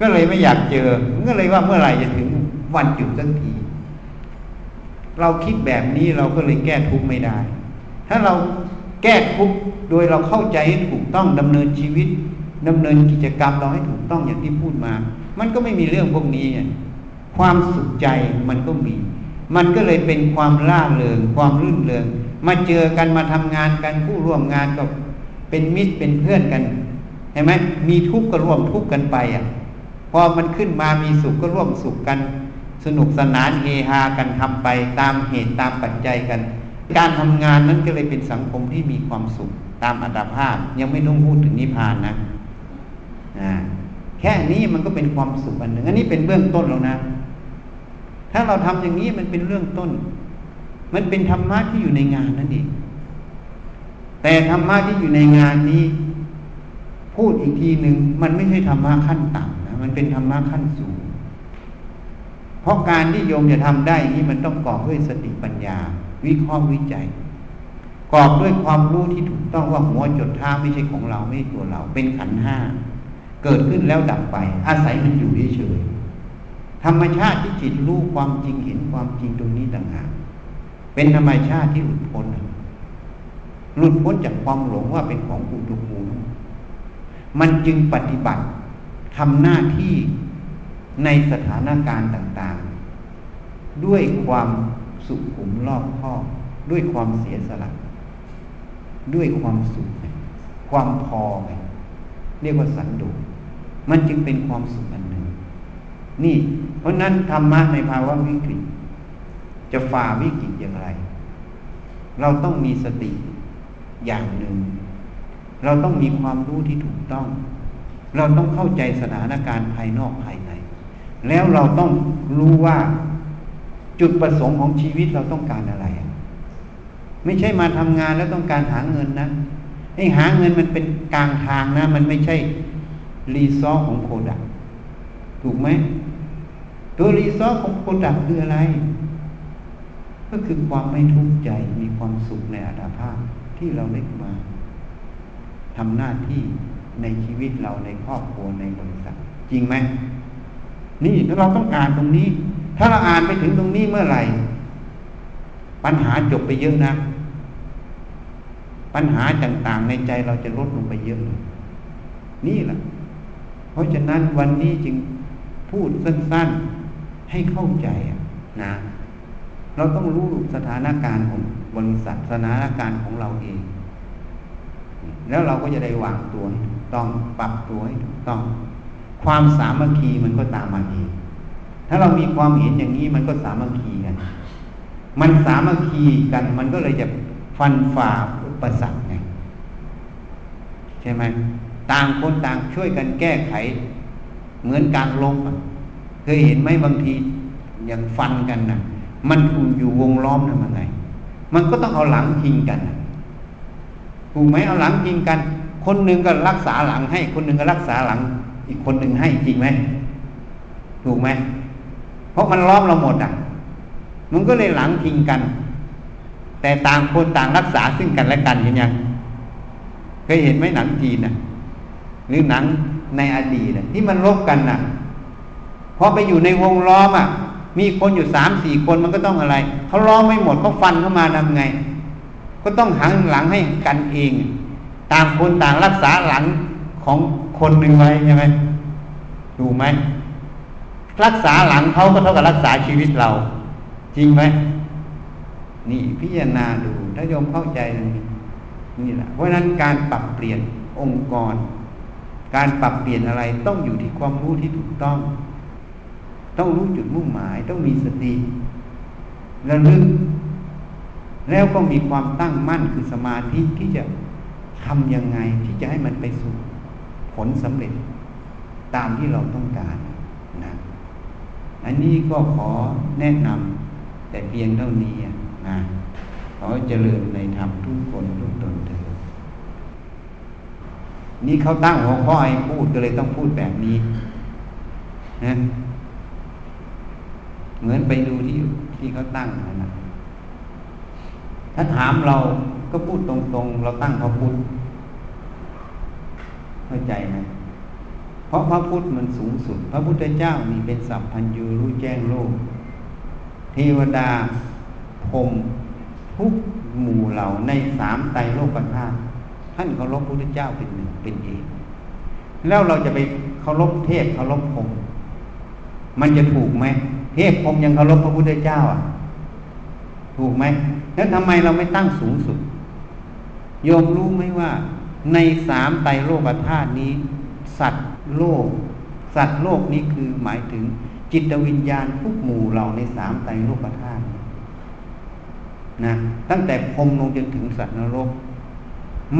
ก็เลยไม่อยากเจอก็เลยว่าเมื่อไหร่จะถึงวันหยุดสักทีเราคิดแบบนี้เราก็เลยแก้ทุกข์ไม่ได้ ถ้าเราแก้ทุกข์โดยเราเข้าใจให้ถูกต้องดำเนินชีวิตดำเนินกิจกรรมเราให้ถูกต้องอย่างที่พูดมา มันก็ไม่มีเรื่องพวกนี้ความสุขใจมันก็มี มันก็เลยเป็นความล่าเริงความรื่นเริงมาเจอกันมาทำงานกันผู้ร่วมงานก็เป็นมิตรเป็นเพื่อนกันเห็นไหมมีทุกข์ก็ร่วมทุกข์กันไปอะ พอมันขึ้นมามีสุขก็ร่วมสุขกัน สนุกสนานเฮฮากันทำไปตามเหตุตามปัจจัยกัน การทำงานนั้นก็เลยเป็นสังคมที่มีความสุขตามอัตภาพยังไม่ต้องพูดถึงนิพพานนะแค่นี้มันก็เป็นความสุขอันหนึ่งอันนี้เป็นเบื้องต้นแล้วนะ ถ้าเราทำอย่างนี้มันเป็นเรื่องต้น มันเป็นธรรมะที่อยู่ในงานนั่นเองแต่ธรรมะที่อยู่ในงานนี้ พูดอีกทีหนึ่งมันไม่ใช่ธรรมะขั้นต่ำ มันเป็นธรรมะขั้นสูง เพราะการที่โยมจะทำได้นี้มันต้องกอบด้วยสติปัญญา วิเคราะห์วิจัย กอบด้วยความรู้ที่ถูกต้องว่าหัวจดท้าไม่ใช่ของเราไม่ใช่ตัวเรา เป็นขันห้าเกิดขึ้นแล้วดับไป อาศัยมันอยู่เฉยธรรมชาติที่จิตรู้ความจริงเห็นความจริงตรงนี้ต่างหากเป็นธรรมชาติที่หลุดพ้นหลุดพ้นจากความหลงว่าเป็นของอุตุภูมิมันจึงปฏิบัติ ทำหน้าที่ในสถานการณ์ต่างๆ ด้วยความสุขุมรอบคอบ ด้วยความเสียสละ ด้วยความสุข ความพอไงเรียกว่าสันโดษมันจึงเป็นความสุขอันหนึ่ง นี่ เพราะนั้นธรรมะในภาวะวิกฤต จะฝ่าวิกฤตอย่างไร เราต้องมีสติอย่างหนึ่ง เราต้องมีความรู้ที่ถูกต้อง เราต้องเข้าใจสถานการณ์ภายนอกภายใน แล้วเราต้องรู้ว่าจุดประสงค์ของชีวิตเราต้องการอะไร ไม่ใช่มาทำงานแล้วต้องการหาเงินนะไอ้หาเงินมันเป็นกลางทางนะ มันไม่ใช่รีซอสของโปรดักถูกไหมตัวรีซอสของโปรดักคืออะไร ก็คือความไม่ทุกข์ใจมีความสุขในอัตภาพที่เราได้มาทำหน้าที่ ในชีวิตเราในครอบครัวในบริษัท จริงไหมนี่ถ้าเราต้องอ่านตรงนี้ ถ้าเราอ่านไปถึงตรงนี้เมื่อไหร่ ปัญหาจบไปเยอะนะ ปัญหาต่างๆในใจเราจะลดลงไปเยอะเลยนี่แหละเพราะฉะนั้นวันนี้จึงพูดสั้นๆให้เข้าใจนะ เราต้องรู้สถานการณ์ของบริษัทสถานการณ์ของเราเอง แล้วเราก็จะได้วางตัวให้ถูก ต้องปรับตัวให้ถูกต้อง ความสามัคคีมันก็ตามมาเองถ้าเรามีความเห็นอย่างนี้มันก็สามัคคีกัน มันสามัคคีกัน มันก็เลยจะฟันฝ่าอุปสรรคไงใช่ไหมต่างคนต่างช่วยกันแก้ไข เหมือนการลบเคยเห็นไหมบางทีอย่างฟันกันนะมันอยู่วงล้อมนะมันไง มันก็ต้องเอาหลังพิงกันถูกไหมเอาหลังพิงกัน คนหนึ่งก็รักษาหลังให้ คนหนึ่งก็รักษาหลัง อีกคนหนึ่งให้จริงไหมถูกไหมเพราะมันล้อมเราหมดอะ มันก็เลยหลังพิงกัน แต่ต่างคนต่างรักษาซึ่งกันและกันเห็นยังเคยเห็นไหมหนังจีนอะ หรือหนังในอดีตที่มันรบกันน่ะพอไปอยู่ในวงล้อมอะ มีคนอยู่สามสี่คนมันก็ต้องอะไรเขาล้อมไม่หมดเขาฟันเข้ามาทำไง ก็ต้องหันหลังให้กันเอง ต่างคนต่างรักษาหลังของคนหนึ่งไว้ใช่ไหมถูกไหมรักษาหลังเขาก็เท่ากับรักษาชีวิตเรา จริงไหมนี่พิจารณาดูถ้าโยมเข้าใจนี่นี่แหละเพราะนั้นการปรับเปลี่ยนองค์กร การปรับเปลี่ยนอะไรต้องอยู่ที่ความรู้ที่ถูกต้อง ต้องรู้จุดมุ่งหมาย ต้องมีสติระลึกแล้วก็มีความตั้งมั่นคือสมาธิที่จะ ทำยังไงที่จะให้มันไปสู่ผลสำเร็จตามที่เราต้องการนะอันนี้ก็ขอแนะนำแต่เพียงเท่านี้นะขอเจริญในธรรมทุกคนทุกตนเถิดนี่เขาตั้งหัวข้อให้พูดก็เลยต้องพูดแบบนี้นะเหมือนไปดูที่ที่เขาตั้งนะถ้าถามเรา ก็พูดตรงๆ เราตั้งพระพุทธเข้าใจไหมเพราะพระพุทธมันสูงสุด พระพุทธเจ้านี่เป็นสัพพัญญูรู้แจ้งโลก เทวดาพรมทุกหมู่เหล่าในสามไตรโลกธาตุท่านเคารพพระพุทธเจ้าเป็นหนึ่งเป็นเอกแล้วเราจะไปเคารพเทพเคารพพรมมันจะถูกไหมเทพพรมยังเคารพพระพุทธเจ้าอะ ถูกไหมแล้วทำไมเราไม่ตั้งสูงสุด โยมรู้ไหมว่าในสามไตรโลกธาตุนี้ สัตว์โลก สัตว์โลกนี้คือหมายถึงจิตวิญญาณทุกหมู่เราในสามไตรโลกธาตุนะตั้งแต่พรมลงจนถึงสัตว์นรก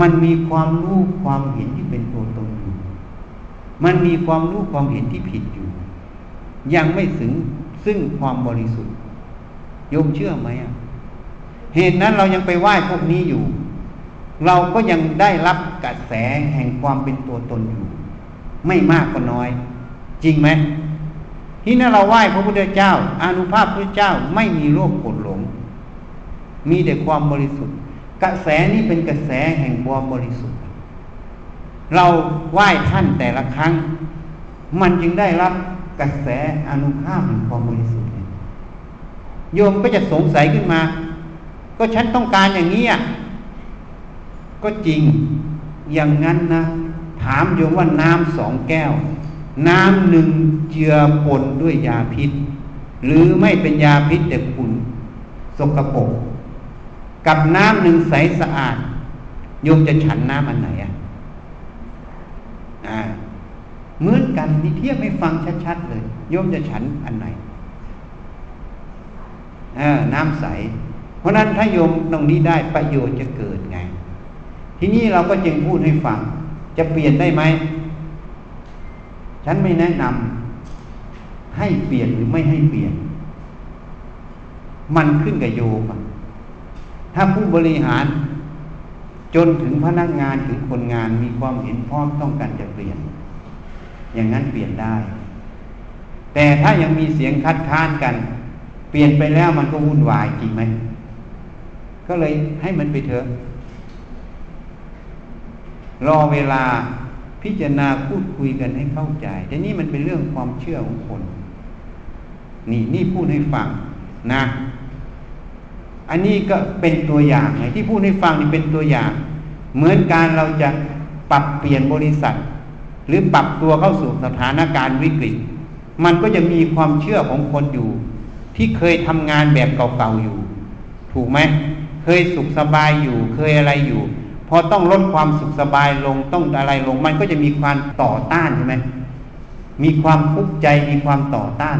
มันมีความรู้ความเห็นที่เป็นตัวตนอยู่ มันมีความรู้ความเห็นที่ผิดอยู่ ยังไม่ถึงซึ่งความบริสุทธิ์โยมเชื่อไหมอะเหตุนั้นเรายังไปไหว้พวกนี้อยู่ เราก็ยังได้รับกระแสแห่งความเป็นตัวตนอยู่ ไม่มากก็น้อย จริงไหมที่นั่นเราไหว้พระพุทธเจ้าอนุภาพพระเจ้าไม่มีโลภโกรธหลง มีแต่ความบริสุทธิ์ กระแสนี้เป็นกระแสแห่งความบริสุทธิ์ เราไหว้ท่านแต่ละครั้ง มันจึงได้รับกระแสอนุภาพแห่งความบริสุทธิ์โยมก็จะสงสัยขึ้นมา ก็ฉันต้องการอย่างนี้อะ ก็จริงอย่างนั้นนะ ถามโยมว่าน้ำสองแก้ว น้ำหนึ่งเจือปนด้วยยาพิษ หรือไม่เป็นยาพิษแต่ขุนสกปรกกับน้ำหนึ่งใสสะอาดโยมจะฉันน้ำอันไหนอะอ่าเหมือนกันนี่เทียบให้ฟังชัดๆเลยโยมจะฉันอันไหนเออน้ำใส เพราะนั้นถ้าโยมตรงนี้ได้ประโยชน์จะเกิดไง ทีนี้เราก็จึงพูดให้ฟัง จะเปลี่ยนได้ไหม ฉันไม่แนะนำให้เปลี่ยนหรือไม่ให้เปลี่ยน มันขึ้นกับโยมถ้าผู้บริหาร จนถึงพนักงานถึงคนงานมีความเห็นพร้อมต้องการจะเปลี่ยน อย่างนั้นเปลี่ยนได้ แต่ถ้ายังมีเสียงคัดค้านกัน เปลี่ยนไปแล้วมันก็วุ่นวายจริงไหมก็เลยให้มันไปเถอะ รอเวลาพิจารณาพูดคุยกันให้เข้าใจ แต่นี่มันเป็นเรื่องความเชื่อของคน นี่นี่พูดให้ฟังนะ อันนี้ก็เป็นตัวอย่างไงที่พูดให้ฟังนี่เป็นตัวอย่าง เหมือนการเราจะปรับเปลี่ยนบริษัท หรือปรับตัวเข้าสู่สถานการณ์วิกฤต มันก็จะมีความเชื่อของคนอยู่ ที่เคยทำงานแบบเก่าๆอยู่ ถูกไหมเคยสุขสบายอยู่ เคยอะไรอยู่ พอต้องลดความสุขสบายลงต้องอะไรลงมันก็จะมีความต่อต้านใช่ไหมมีความทุกข์ใจมีความต่อต้าน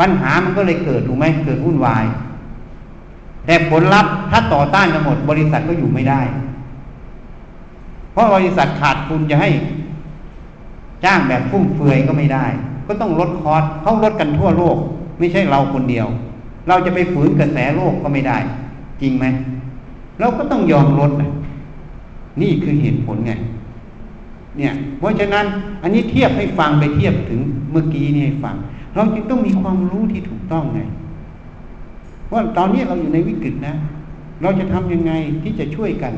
ปัญหามันก็เลยเกิดถูกไหมเกิดวุ่นวาย แต่ผลลัพธ์ถ้าต่อต้านกันหมด บริษัทก็อยู่ไม่ได้ เพราะบริษัทขาดทุนจะให้ จ้างแบบฟุ่มเฟือยก็ไม่ได้ ก็ต้องลดคอสเขาลดกันทั่วโลก ไม่ใช่เราคนเดียว เราจะไปฝืนกระแสโลกก็ไม่ได้ จริงไหมเราก็ต้องยอมลดนะ นี่คือเหตุผลไง เนี่ย เพราะฉะนั้น อันนี้เทียบให้ฟังไปเทียบถึงเมื่อกี้นี่ให้ฟัง เราจึงต้องมีความรู้ที่ถูกต้องไง ว่าตอนนี้เราอยู่ในวิกฤตนะ เราจะทำยังไงที่จะช่วยกัน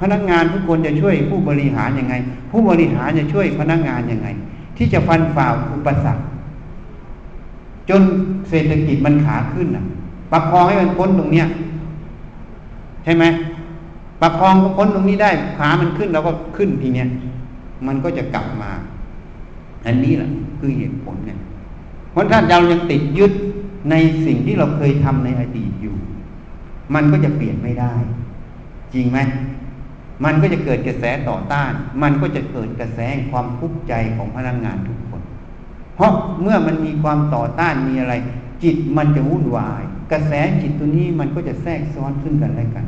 พนักงานทุกคนจะช่วยผู้บริหารยังไง ผู้บริหารจะช่วยพนักงานยังไง ที่จะฟันฝ่าอุปสรรคจนเศรษฐกิจมันขาขึ้นอะประคองให้มันพ้นตรงเนี้ยใช่ไหม ประคองพ้นตรงนี้ได้ขามันขึ้นเราก็ขึ้นทีเนี้ยมันก็จะกลับมา อันนี้แหละคือเหตุผลเนี่ยเพราะถ้าเรายังติดยึดในสิ่งที่เราเคยทำในอดีตอยู่ มันก็จะเปลี่ยนไม่ได้ จริงไหมมันก็จะเกิดกระแสต่อต้าน มันก็จะเกิดกระแสความทุกข์ใจของพนักงงานทุกคน เพราะเมื่อมันมีความต่อต้านมีอะไร จิตมันจะวุ่นวาย กระแสจิตตัวนี้มันก็จะแทรกซ้อนขึ้นกันและกัน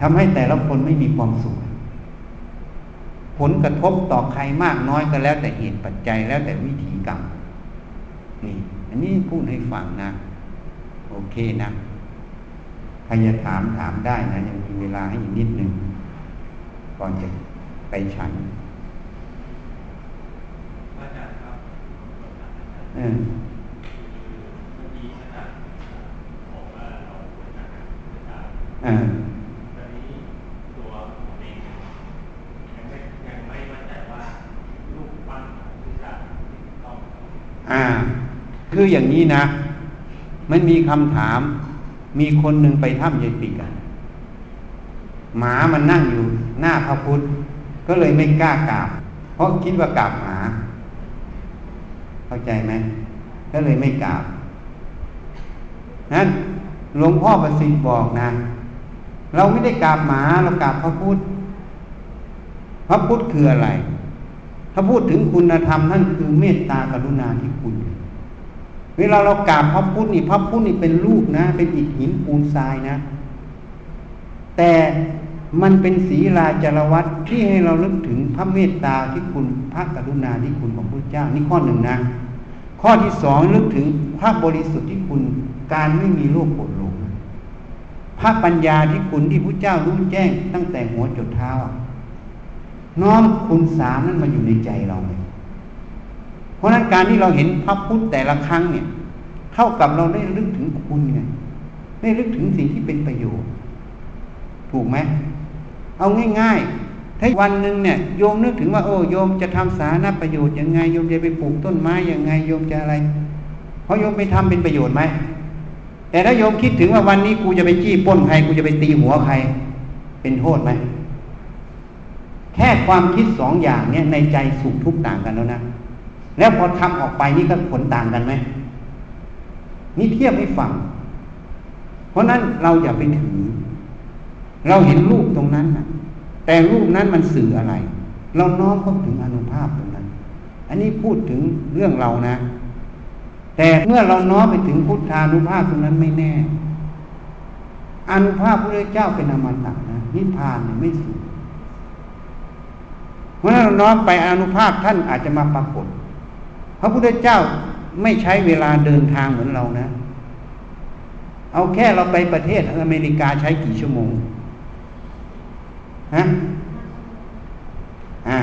ทำให้แต่ละคนไม่มีความสุข ผลกระทบต่อใครมากน้อยก็แล้วแต่เหตุปัจจัยแล้วแต่วิธีกรรม นี่ อันนี้พูดให้ฟังนะ โอเคนะใครจะถามถามได้นะ ยังมีเวลาให้อีกนิดหนึ่งก่อนจะไปฉันอืมอ่า คืออย่างนี้นะ มันมีคำถาม มีคนหนึ่งไปถ้ำยายปีกันหมามันนั่งอยู่หน้าพระพุทธ ก็เลยไม่กล้ากราบ เพราะคิดว่ากราบหมา เข้าใจไหมก็เลยไม่กราบนั้นหลวงพ่อประสิทธิ์บอกนะ เราไม่ได้กราบหมาเรากราบพระพุทธ พระพุทธคืออะไร ถ้าพูดถึงคุณธรรมนั่นคือเมตตากรุณาที่คุณ เวลาเรากราบพระพุทธนี่พระพุทธนี่เป็นรูปนะ เป็นอิฐหินปูนทรายนะ แต่มันเป็นศีลาจารวัตที่ให้เราลึกถึงพระเมตตาที่คุณพระกรุณาที่คุณของพระเจ้านี่ข้อหนึ่งนะ ข้อที่สองลึกถึงพระบริสุทธิ์ที่คุณการไม่มีโลภโกรธหลงพระปัญญาที่คุณที่พระเจ้ารู้แจ้งตั้งแต่หัวจดเท้า น้อมคุณสามนั้นมาอยู่ในใจเราเลย เพราะนั้นการที่เราเห็นพระพุทธแต่ละครั้งเนี่ย เท่ากับเราได้ลึกถึงคุณไงได้ลึกถึงสิ่งที่เป็นประโยชน์ ถูกไหมเอาง่ายๆ ถ้าวันหนึ่งเนี่ยโยมนึกถึงว่า โอ้โยมจะทำสาธารณประโยชน์ยังไงโยมจะไปปลูกต้นไม้ยังไงโยมจะอะไรเพราะโยมไปทำเป็นประโยชน์ไหมแต่ถ้าโยมคิดถึงว่าวันนี้กูจะไปจี้ป้นใครกูจะไปตีหัวใคร เป็นโทษไหมแค่ความคิดสองอย่างเนี่ยในใจสุขทุกข์ต่างกันแล้วนะ แล้วพอทำออกไปนี่ก็ผลต่างกันไหมนี่เทียบให้ฟัง เพราะนั้นเราอย่าไปถือ เราเห็นรูปตรงนั้นนะแต่รูปนั้นมันสื่ออะไร เราน้อมเข้าถึงอนุภาพตรงนั้น อันนี้พูดถึงเรื่องเรานะ แต่เมื่อเราน้อมไปถึงพุทธานุภาพตรงนั้นไม่แน่อนุภาพพระเจ้าเป็นอมตะนะนิพพานเนี่ยไม่สูญเพราะนั้นเราน้อมไปอนุภาพท่านอาจจะมาปรากฏ พระพุทธเจ้าไม่ใช้เวลาเดินทางเหมือนเรานะ เอาแค่เราไปประเทศอเมริกาใช้กี่ชั่วโมงฮะอ่า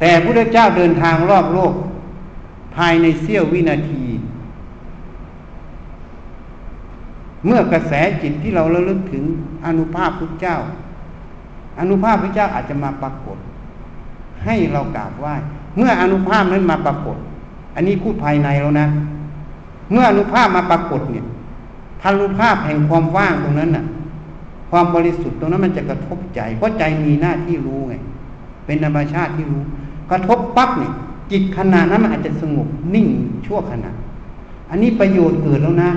แต่พระเจ้าเดินทางรอบโลก ภายในเสี้ยววินาที เมื่อกระแสจิตที่เราระลึกถึงอนุภาพพระเจ้า อนุภาพพระเจ้าอาจจะมาปรากฏ ให้เรากราบไหว้เมื่ออนุภาพนั้นมาปรากฏ อันนี้พูดภายในแล้วนะ เมื่ออนุภาพมาปรากฏเนี่ยพันุภาพแห่งความว่างตรงนั้นน่ะ ความบริสุทธิ์ตรงนั้นมันจะกระทบใจ เพราะใจมีหน้าที่รู้ไง เป็นธรรมชาติที่รู้ กระทบปั๊บเนี่ยจิตขณะนั้นมันอาจจะสงบนิ่งชั่วขณะ อันนี้ประโยชน์เกิดแล้วนะ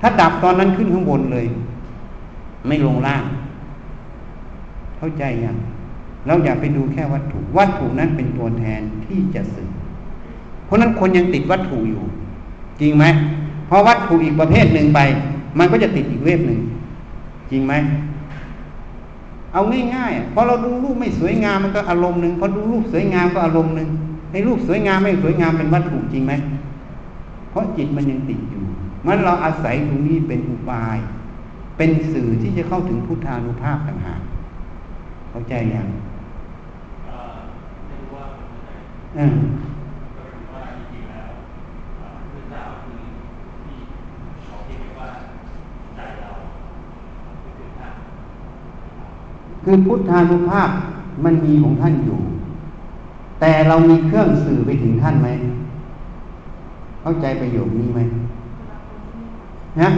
ถ้าดับตอนนั้นขึ้นข้างบนเลย ไม่ลงล่าง เข้าใจยังเราอย่าไปดูแค่วัตถุ วัตถุนั้นเป็นตัวแทนที่จะสื่อ ราะนั้นคนยังติดวัตถุอยู่ จริงไหมพอวัตถุอีกประเภทหนึ่งไป มันก็จะติดอีกเวฟหนึ่ง จริงไหมเอาง่ายๆพอเราดูรูปไม่สวยงามมันก็อารมณ์หนึ่งพอดูรูปสวยงามก็อารมณ์หนึ่งในรูปสวยงามไม่สวยงามเป็นวัตถุจริงไหมเพราะจิตมันยังติดอยู่มันเราอาศัยตรงนี้เป็นอุบาย เป็นสื่อที่จะเข้าถึงพุทธานุภาพต่างหากเข้าใจยังเออ คือพุทธานุภาพมันมีของท่านอยู่ แต่เรามีเครื่องสื่อไปถึงท่านไหม เข้าใจประโยคนี้ไหมนะ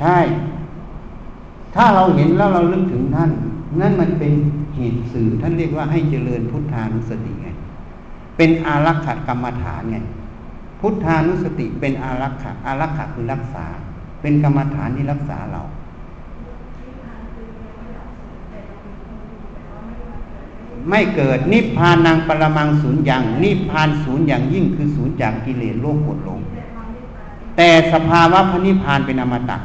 ใช่ ถ้าเราเห็นแล้วเราลึกถึงท่าน นั่นมันเป็นเหตุสื่อท่านเรียกว่าให้เจริญพุทธานุสติไง เป็นอารักขกรรมฐานไง พุทธานุสติเป็นอารักขะอารักขะคือรักษา เป็นกรรมฐานที่รักษาเรา ไม่เกิดนิพพานังปรมังศูนย์อย่างนิพพานศูนย์อย่างยิ่งคือศูนย์จากกิเลสโลกกดหลง แต่สภาวะพระนิพพานเป็นอมตะ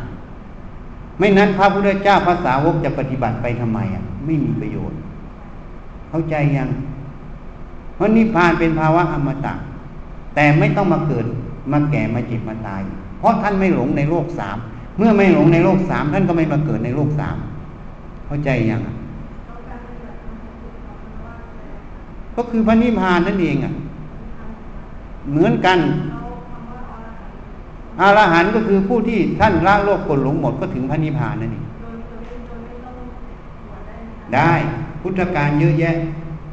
ไม่นั้นพระพุทธเจ้าภาษาวกจะปฏิบัติไปทำไมอะ ไม่มีประโยชน์ เข้าใจยังเพราะนิพพานเป็นภาวะอมตะแต่ไม่ต้องมาเกิดมาแก่มาเจ็บมาตาย เพราะท่านไม่หลงในโลกสามเมื่อไม่หลงในโลกสามท่านก็ไม่มาเกิดในโลกสามเข้าใจยังอะ ก็คือพระนิพพานนั่นเองอะเหมือนกันอรหันต์ก็คือผู้ที่ท่านละโลกกดหลงหมดก็ถึงพระนิพพานนั่นเองได้พุทธการเยอะแยะ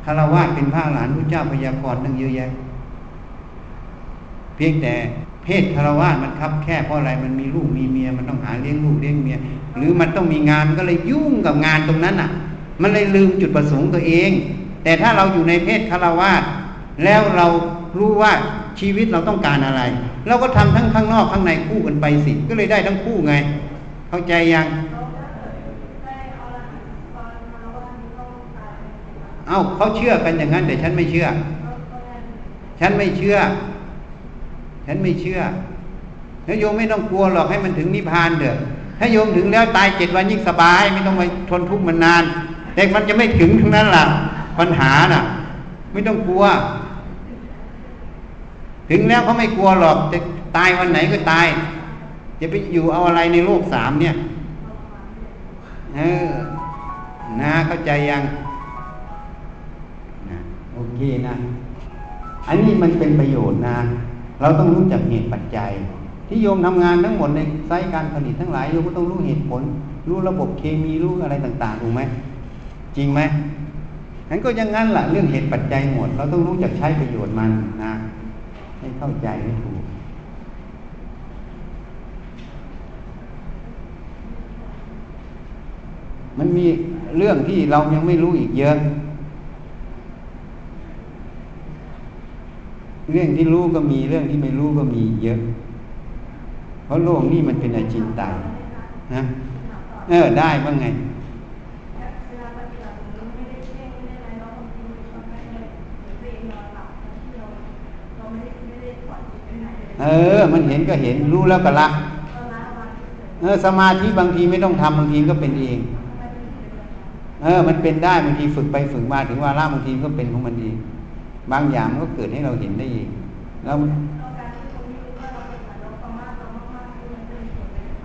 คารวะเป็นพระหลานพระเจ้าพยากรณ์ตั้งเยอะแยะ เพียงแต่เพศคารวะมันคับแค่เพราะอะไรมันมีลูกมีเมีย มันต้องหาเลี้ยงลูกเลี้ยงเมีย หรือมันต้องมีงานก็เลยยุ่งกับงานตรงนั้นอะ มันเลยลืมจุดประสงค์ตัวเอง แต่ถ้าเราอยู่ในเพศคารวาสแล้วเรารู้ว่าชีวิตเราต้องการอะไร เราก็ทำทั้งข้างนอกข้างในคู่กันไปสิ ก็เลยได้ทั้งคู่ไง เข้าใจยัง เอา้าเขาเชื่อกันอย่างนั้นแต่ฉันไม่เชื่อ ฉันไม่เชื่อ ฉันไม่เชื่อแล้วโยมไม่ต้องกลัวหรอกให้มันถึงนิพพานเถอะถ้าโยมถึงแล้วตายเจ็ดวันยิ่งสบาย ไม่ต้องไปทนทุกข์มันนาน แต่มันจะไม่ถึงทั้งนั้นล่ะ ปัญหาน่ะ ไม่ต้องกลัว ถึงแล้วเขาไม่กลัวหรอกจะตายวันไหนก็ตาย จะไปอยู่เอาอะไรในโลกสามเนี่ยเออนะเข้าใจยังนะโอเคนะ อันนี้มันเป็นประโยชน์นะ เราต้องรู้จักเหตุปัจจัย ที่โยมทำงานทั้งหมดในไซต์การผลิตทั้งหลายโยมก็ต้องรู้เหตุผล รู้ระบบเคมีรู้อะไรต่างๆถูกไหมจริงไหม นั้นก็ยังงั้นแหละเรื่องเหตุปัจจัยหมด เราต้องรู้จักใช้ประโยชน์มันนะให้เข้าใจให้ถูกมันมีเรื่องที่เรายังไม่รู้อีกเยอะ เรื่องที่รู้ก็มีเรื่องที่ไม่รู้ก็มีเยอะ เพราะโลกนี่มันเป็นอาจินไตยนะ เออได้บ้างไง เออ มันเห็นก็เห็นรู้แล้วก็ละเออสมาธิบางทีไม่ต้องทำบางทีก็เป็นเอง เออ มันเป็นได้บางทีฝึกไปฝึกมาถึงว่าละบางทีก็เป็นของมันเองบางอย่างมันก็เกิดให้เราเห็นได้เองแล้ว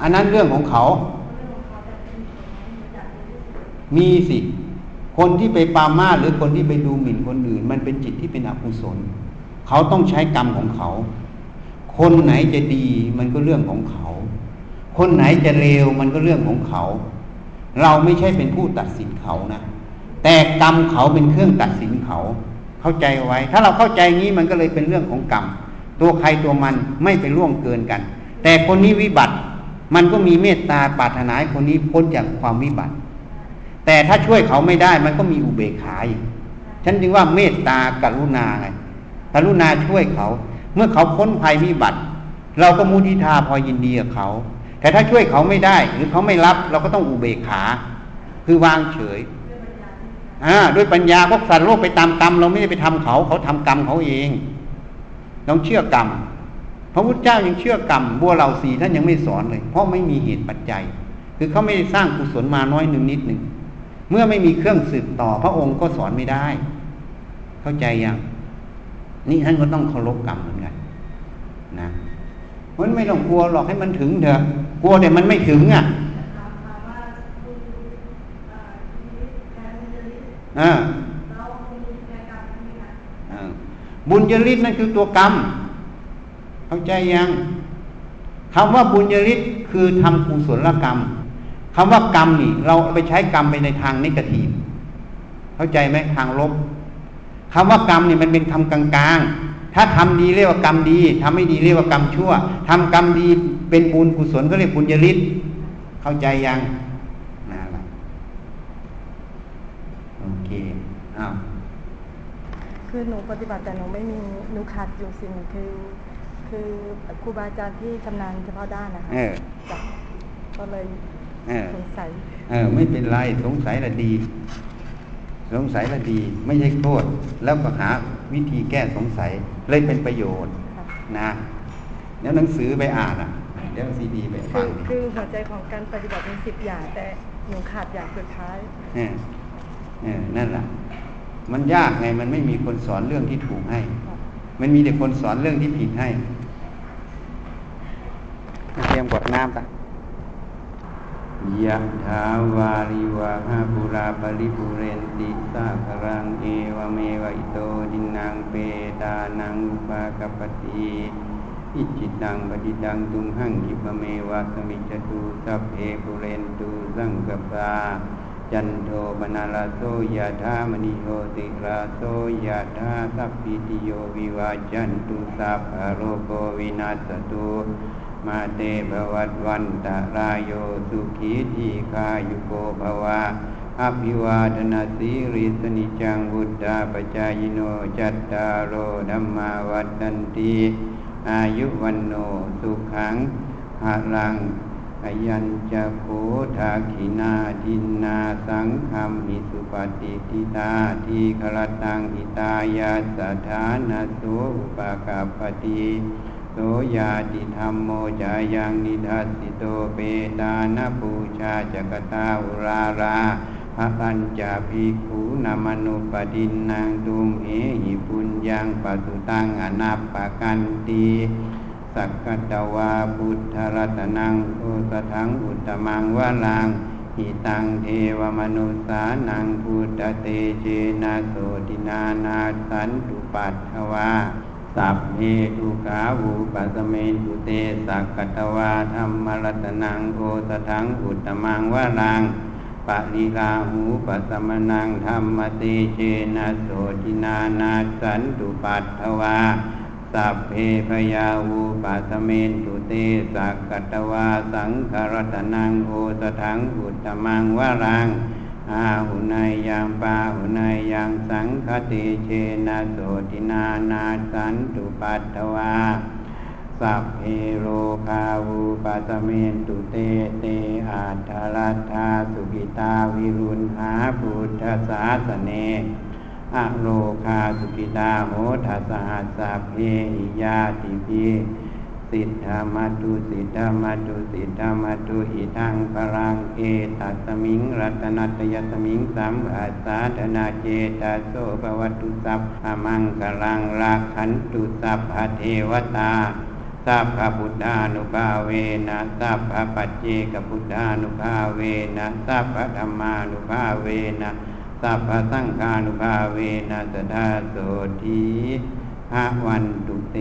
อันนั้นเรื่องของเขา มีสิ คนที่ไปปามาหรือคนที่ไปดูหมิ่นคนอื่น มันเป็นจิตที่เป็นอกุศล เขาต้องใช้กรรมของเขา คนไหนจะดีมันก็เรื่องของเขา คนไหนจะเลวมันก็เรื่องของเขา เราไม่ใช่เป็นผู้ตัดสินเขานะ แต่กรรมเขาเป็นเครื่องตัดสินเขา เข้าใจไว้ ถ้าเราเข้าใจงี้มันก็เลยเป็นเรื่องของกรรม ตัวใครตัวมันไม่ไปล่วงเกินกัน แต่คนนี้วิบัติ มันก็มีเมตตาปรารถนาคนนี้พ้นจากความวิบัติ แต่ถ้าช่วยเขาไม่ได้มันก็มีอุเบกขาอีกฉันจึงว่าเมตตากรุณาไงกรุณาช่วยเขา เมื่อเขาพ้นภัยวิบัติ เราก็มุทิตาพอยินดีกับเขา แต่ถ้าช่วยเขาไม่ได้หรือเขาไม่รับ เราก็ต้องอุเบกขา คือวางเฉยอ่าด้วยปัญญาพวกสัตว์โลกไปตามกรรม เราไม่ได้ไปทำเขา เขาทำกรรมเขาเองต้องเชื่อกรรมพระพุทธเจ้ายังเชื่อกรรมบัวเหล่าสีท่านยังไม่สอนเลย เพราะไม่มีเหตุปัจจัย คือเขาไม่ได้สร้างกุศลมาน้อยหนึ่งนิดหนึ่งเมื่อไม่มีเครื่องสืบต่อ พระองค์ก็สอนไม่ได้ เข้าใจยัง นี่ท่านก็ต้องเคารพกรรมเหมือนกันนะมันไม่ต้องกลัวหรอกให้มันถึงเถอะกลัวแต่มันไม่ถึงอะอ่าบุญญาลิศนั่นคือตัวกรรม เข้าใจยังคำว่าบุญญาลิศคือทำกุศลกรรมคำว่ากรรมนี่ เราไปใช้กรรมไปในทางนิกทีฟเข้าใจไหมทางลบ คำว่ากรรมนี่มันเป็นคำกลางๆ ถ้าทำดีเรียกว่ากรรมดีทำไม่ดีเรียกว่ากรรมชั่วทำกรรมดีเป็นบุญกุศลก็เรียกบุญญาลิศเข้าใจยังนั่นแหละโอเคอ้าวคือหนูปฏิบัติแต่หนูไม่มีหนูขาดอยู่สิ่งคือคือครูบาอาจารย์ที่ชำนาญเฉพาะด้านนะคะจ้ะก็เลยสงสัย เออ ไม่เป็นไรสงสัยละดี สงสัยละดี ไม่ใช่โทษ แล้วก็หาวิธีแก้สงสัยเลยเป็นประโยชน์นะแล้วหนังสือไปอ่านอะเดี๋ยวซีดีไปฟังคือหัวใจของการปฏิบัติมีสิบอย่างแต่หนูขาดอย่างสุดท้ายเออเออนั่นแหละมันยากไงมันไม่มีคนสอนเรื่องที่ถูกให้ มันมีแต่คนสอนเรื่องที่ผิดให้เตรียมกดน้ำปะ ยะถาวาริวะหาปุราปริปุเรนติสาครังเอวเมวะอิโตดินังเปตานังอุปากปติอิจิตังปฏิตังตุงหังกิปเมวะสมิจตุสัพเพปุเรนตุสังกปาจันโทปนาลาโสยะธามณิโยติราโสยะธาสัพพิติโยวิวาจันตุสัพพโรโกวินาสตุ มาเตภวัตวันตารายโยสุขีทีคายุโกภวะอภิวาทนาสีริสนิจังบุตตาปจายโนจัตตารโอดัมมาวัตันตีอายุวันโนสุขังหาลังอายัญจะโคทาขินาทินนาสังคมหิสุปฏิทิตาทีคลตังหิตายาสถานาโสอุปากาปฏิ โสยาติธรรมโมจายังนิทัสสิโตเปตานาปูชาจักตาอุราราพระปัญจาภิกขุนามนุปดินนางตุมเอหิปุญญังปัสุตังอนัปปะกันตีสักกตวาพุทธรัตนังโอสถังอุตมังวาลังอิตังเทวมนุสานังพุทธเตเจนะโสตินานาสันตุปัตถวา สัพเพทุขาวูปัสเมตุเตสักกตวาธรรมรัตนังโอสถังอุตตมังวารังปะนิลาหูปัสมนังธรรมเตเจนะโสตินานาสันตุปัตถวาสัพเพพยาวูปัสเมตุเตสักกตวาสังขรัตนังโอสถังอุตตมังวารัง อาหุนายยังปาหุนายยังสังคติเชนะโสตินานาสันตุปัตถวาสัพเพโลคาวูปัสเมนตุเตเตอาทารัตธาสุกิตาวิรุณหาพุทธศาสเนอะโลคาสุกิตาโหทัสหัสสะเพหิยาติพี สิทธามาตุสิทธามาตุสิทธามาตุอิทังพรังเอตัสมิงรัตนัตยสมิงสัมอาสาธนาเจตาโสภวัตุสัพพมังกลังราขันตุสัพพเทวตาสัพพพุทธานุภาเวนะสัพพปัจเจกพุทธานุภาเวนะสัพพธรรมานุภาเวนะสัพพสังฆานุภาเวนะสทาโสทีหวันตุเต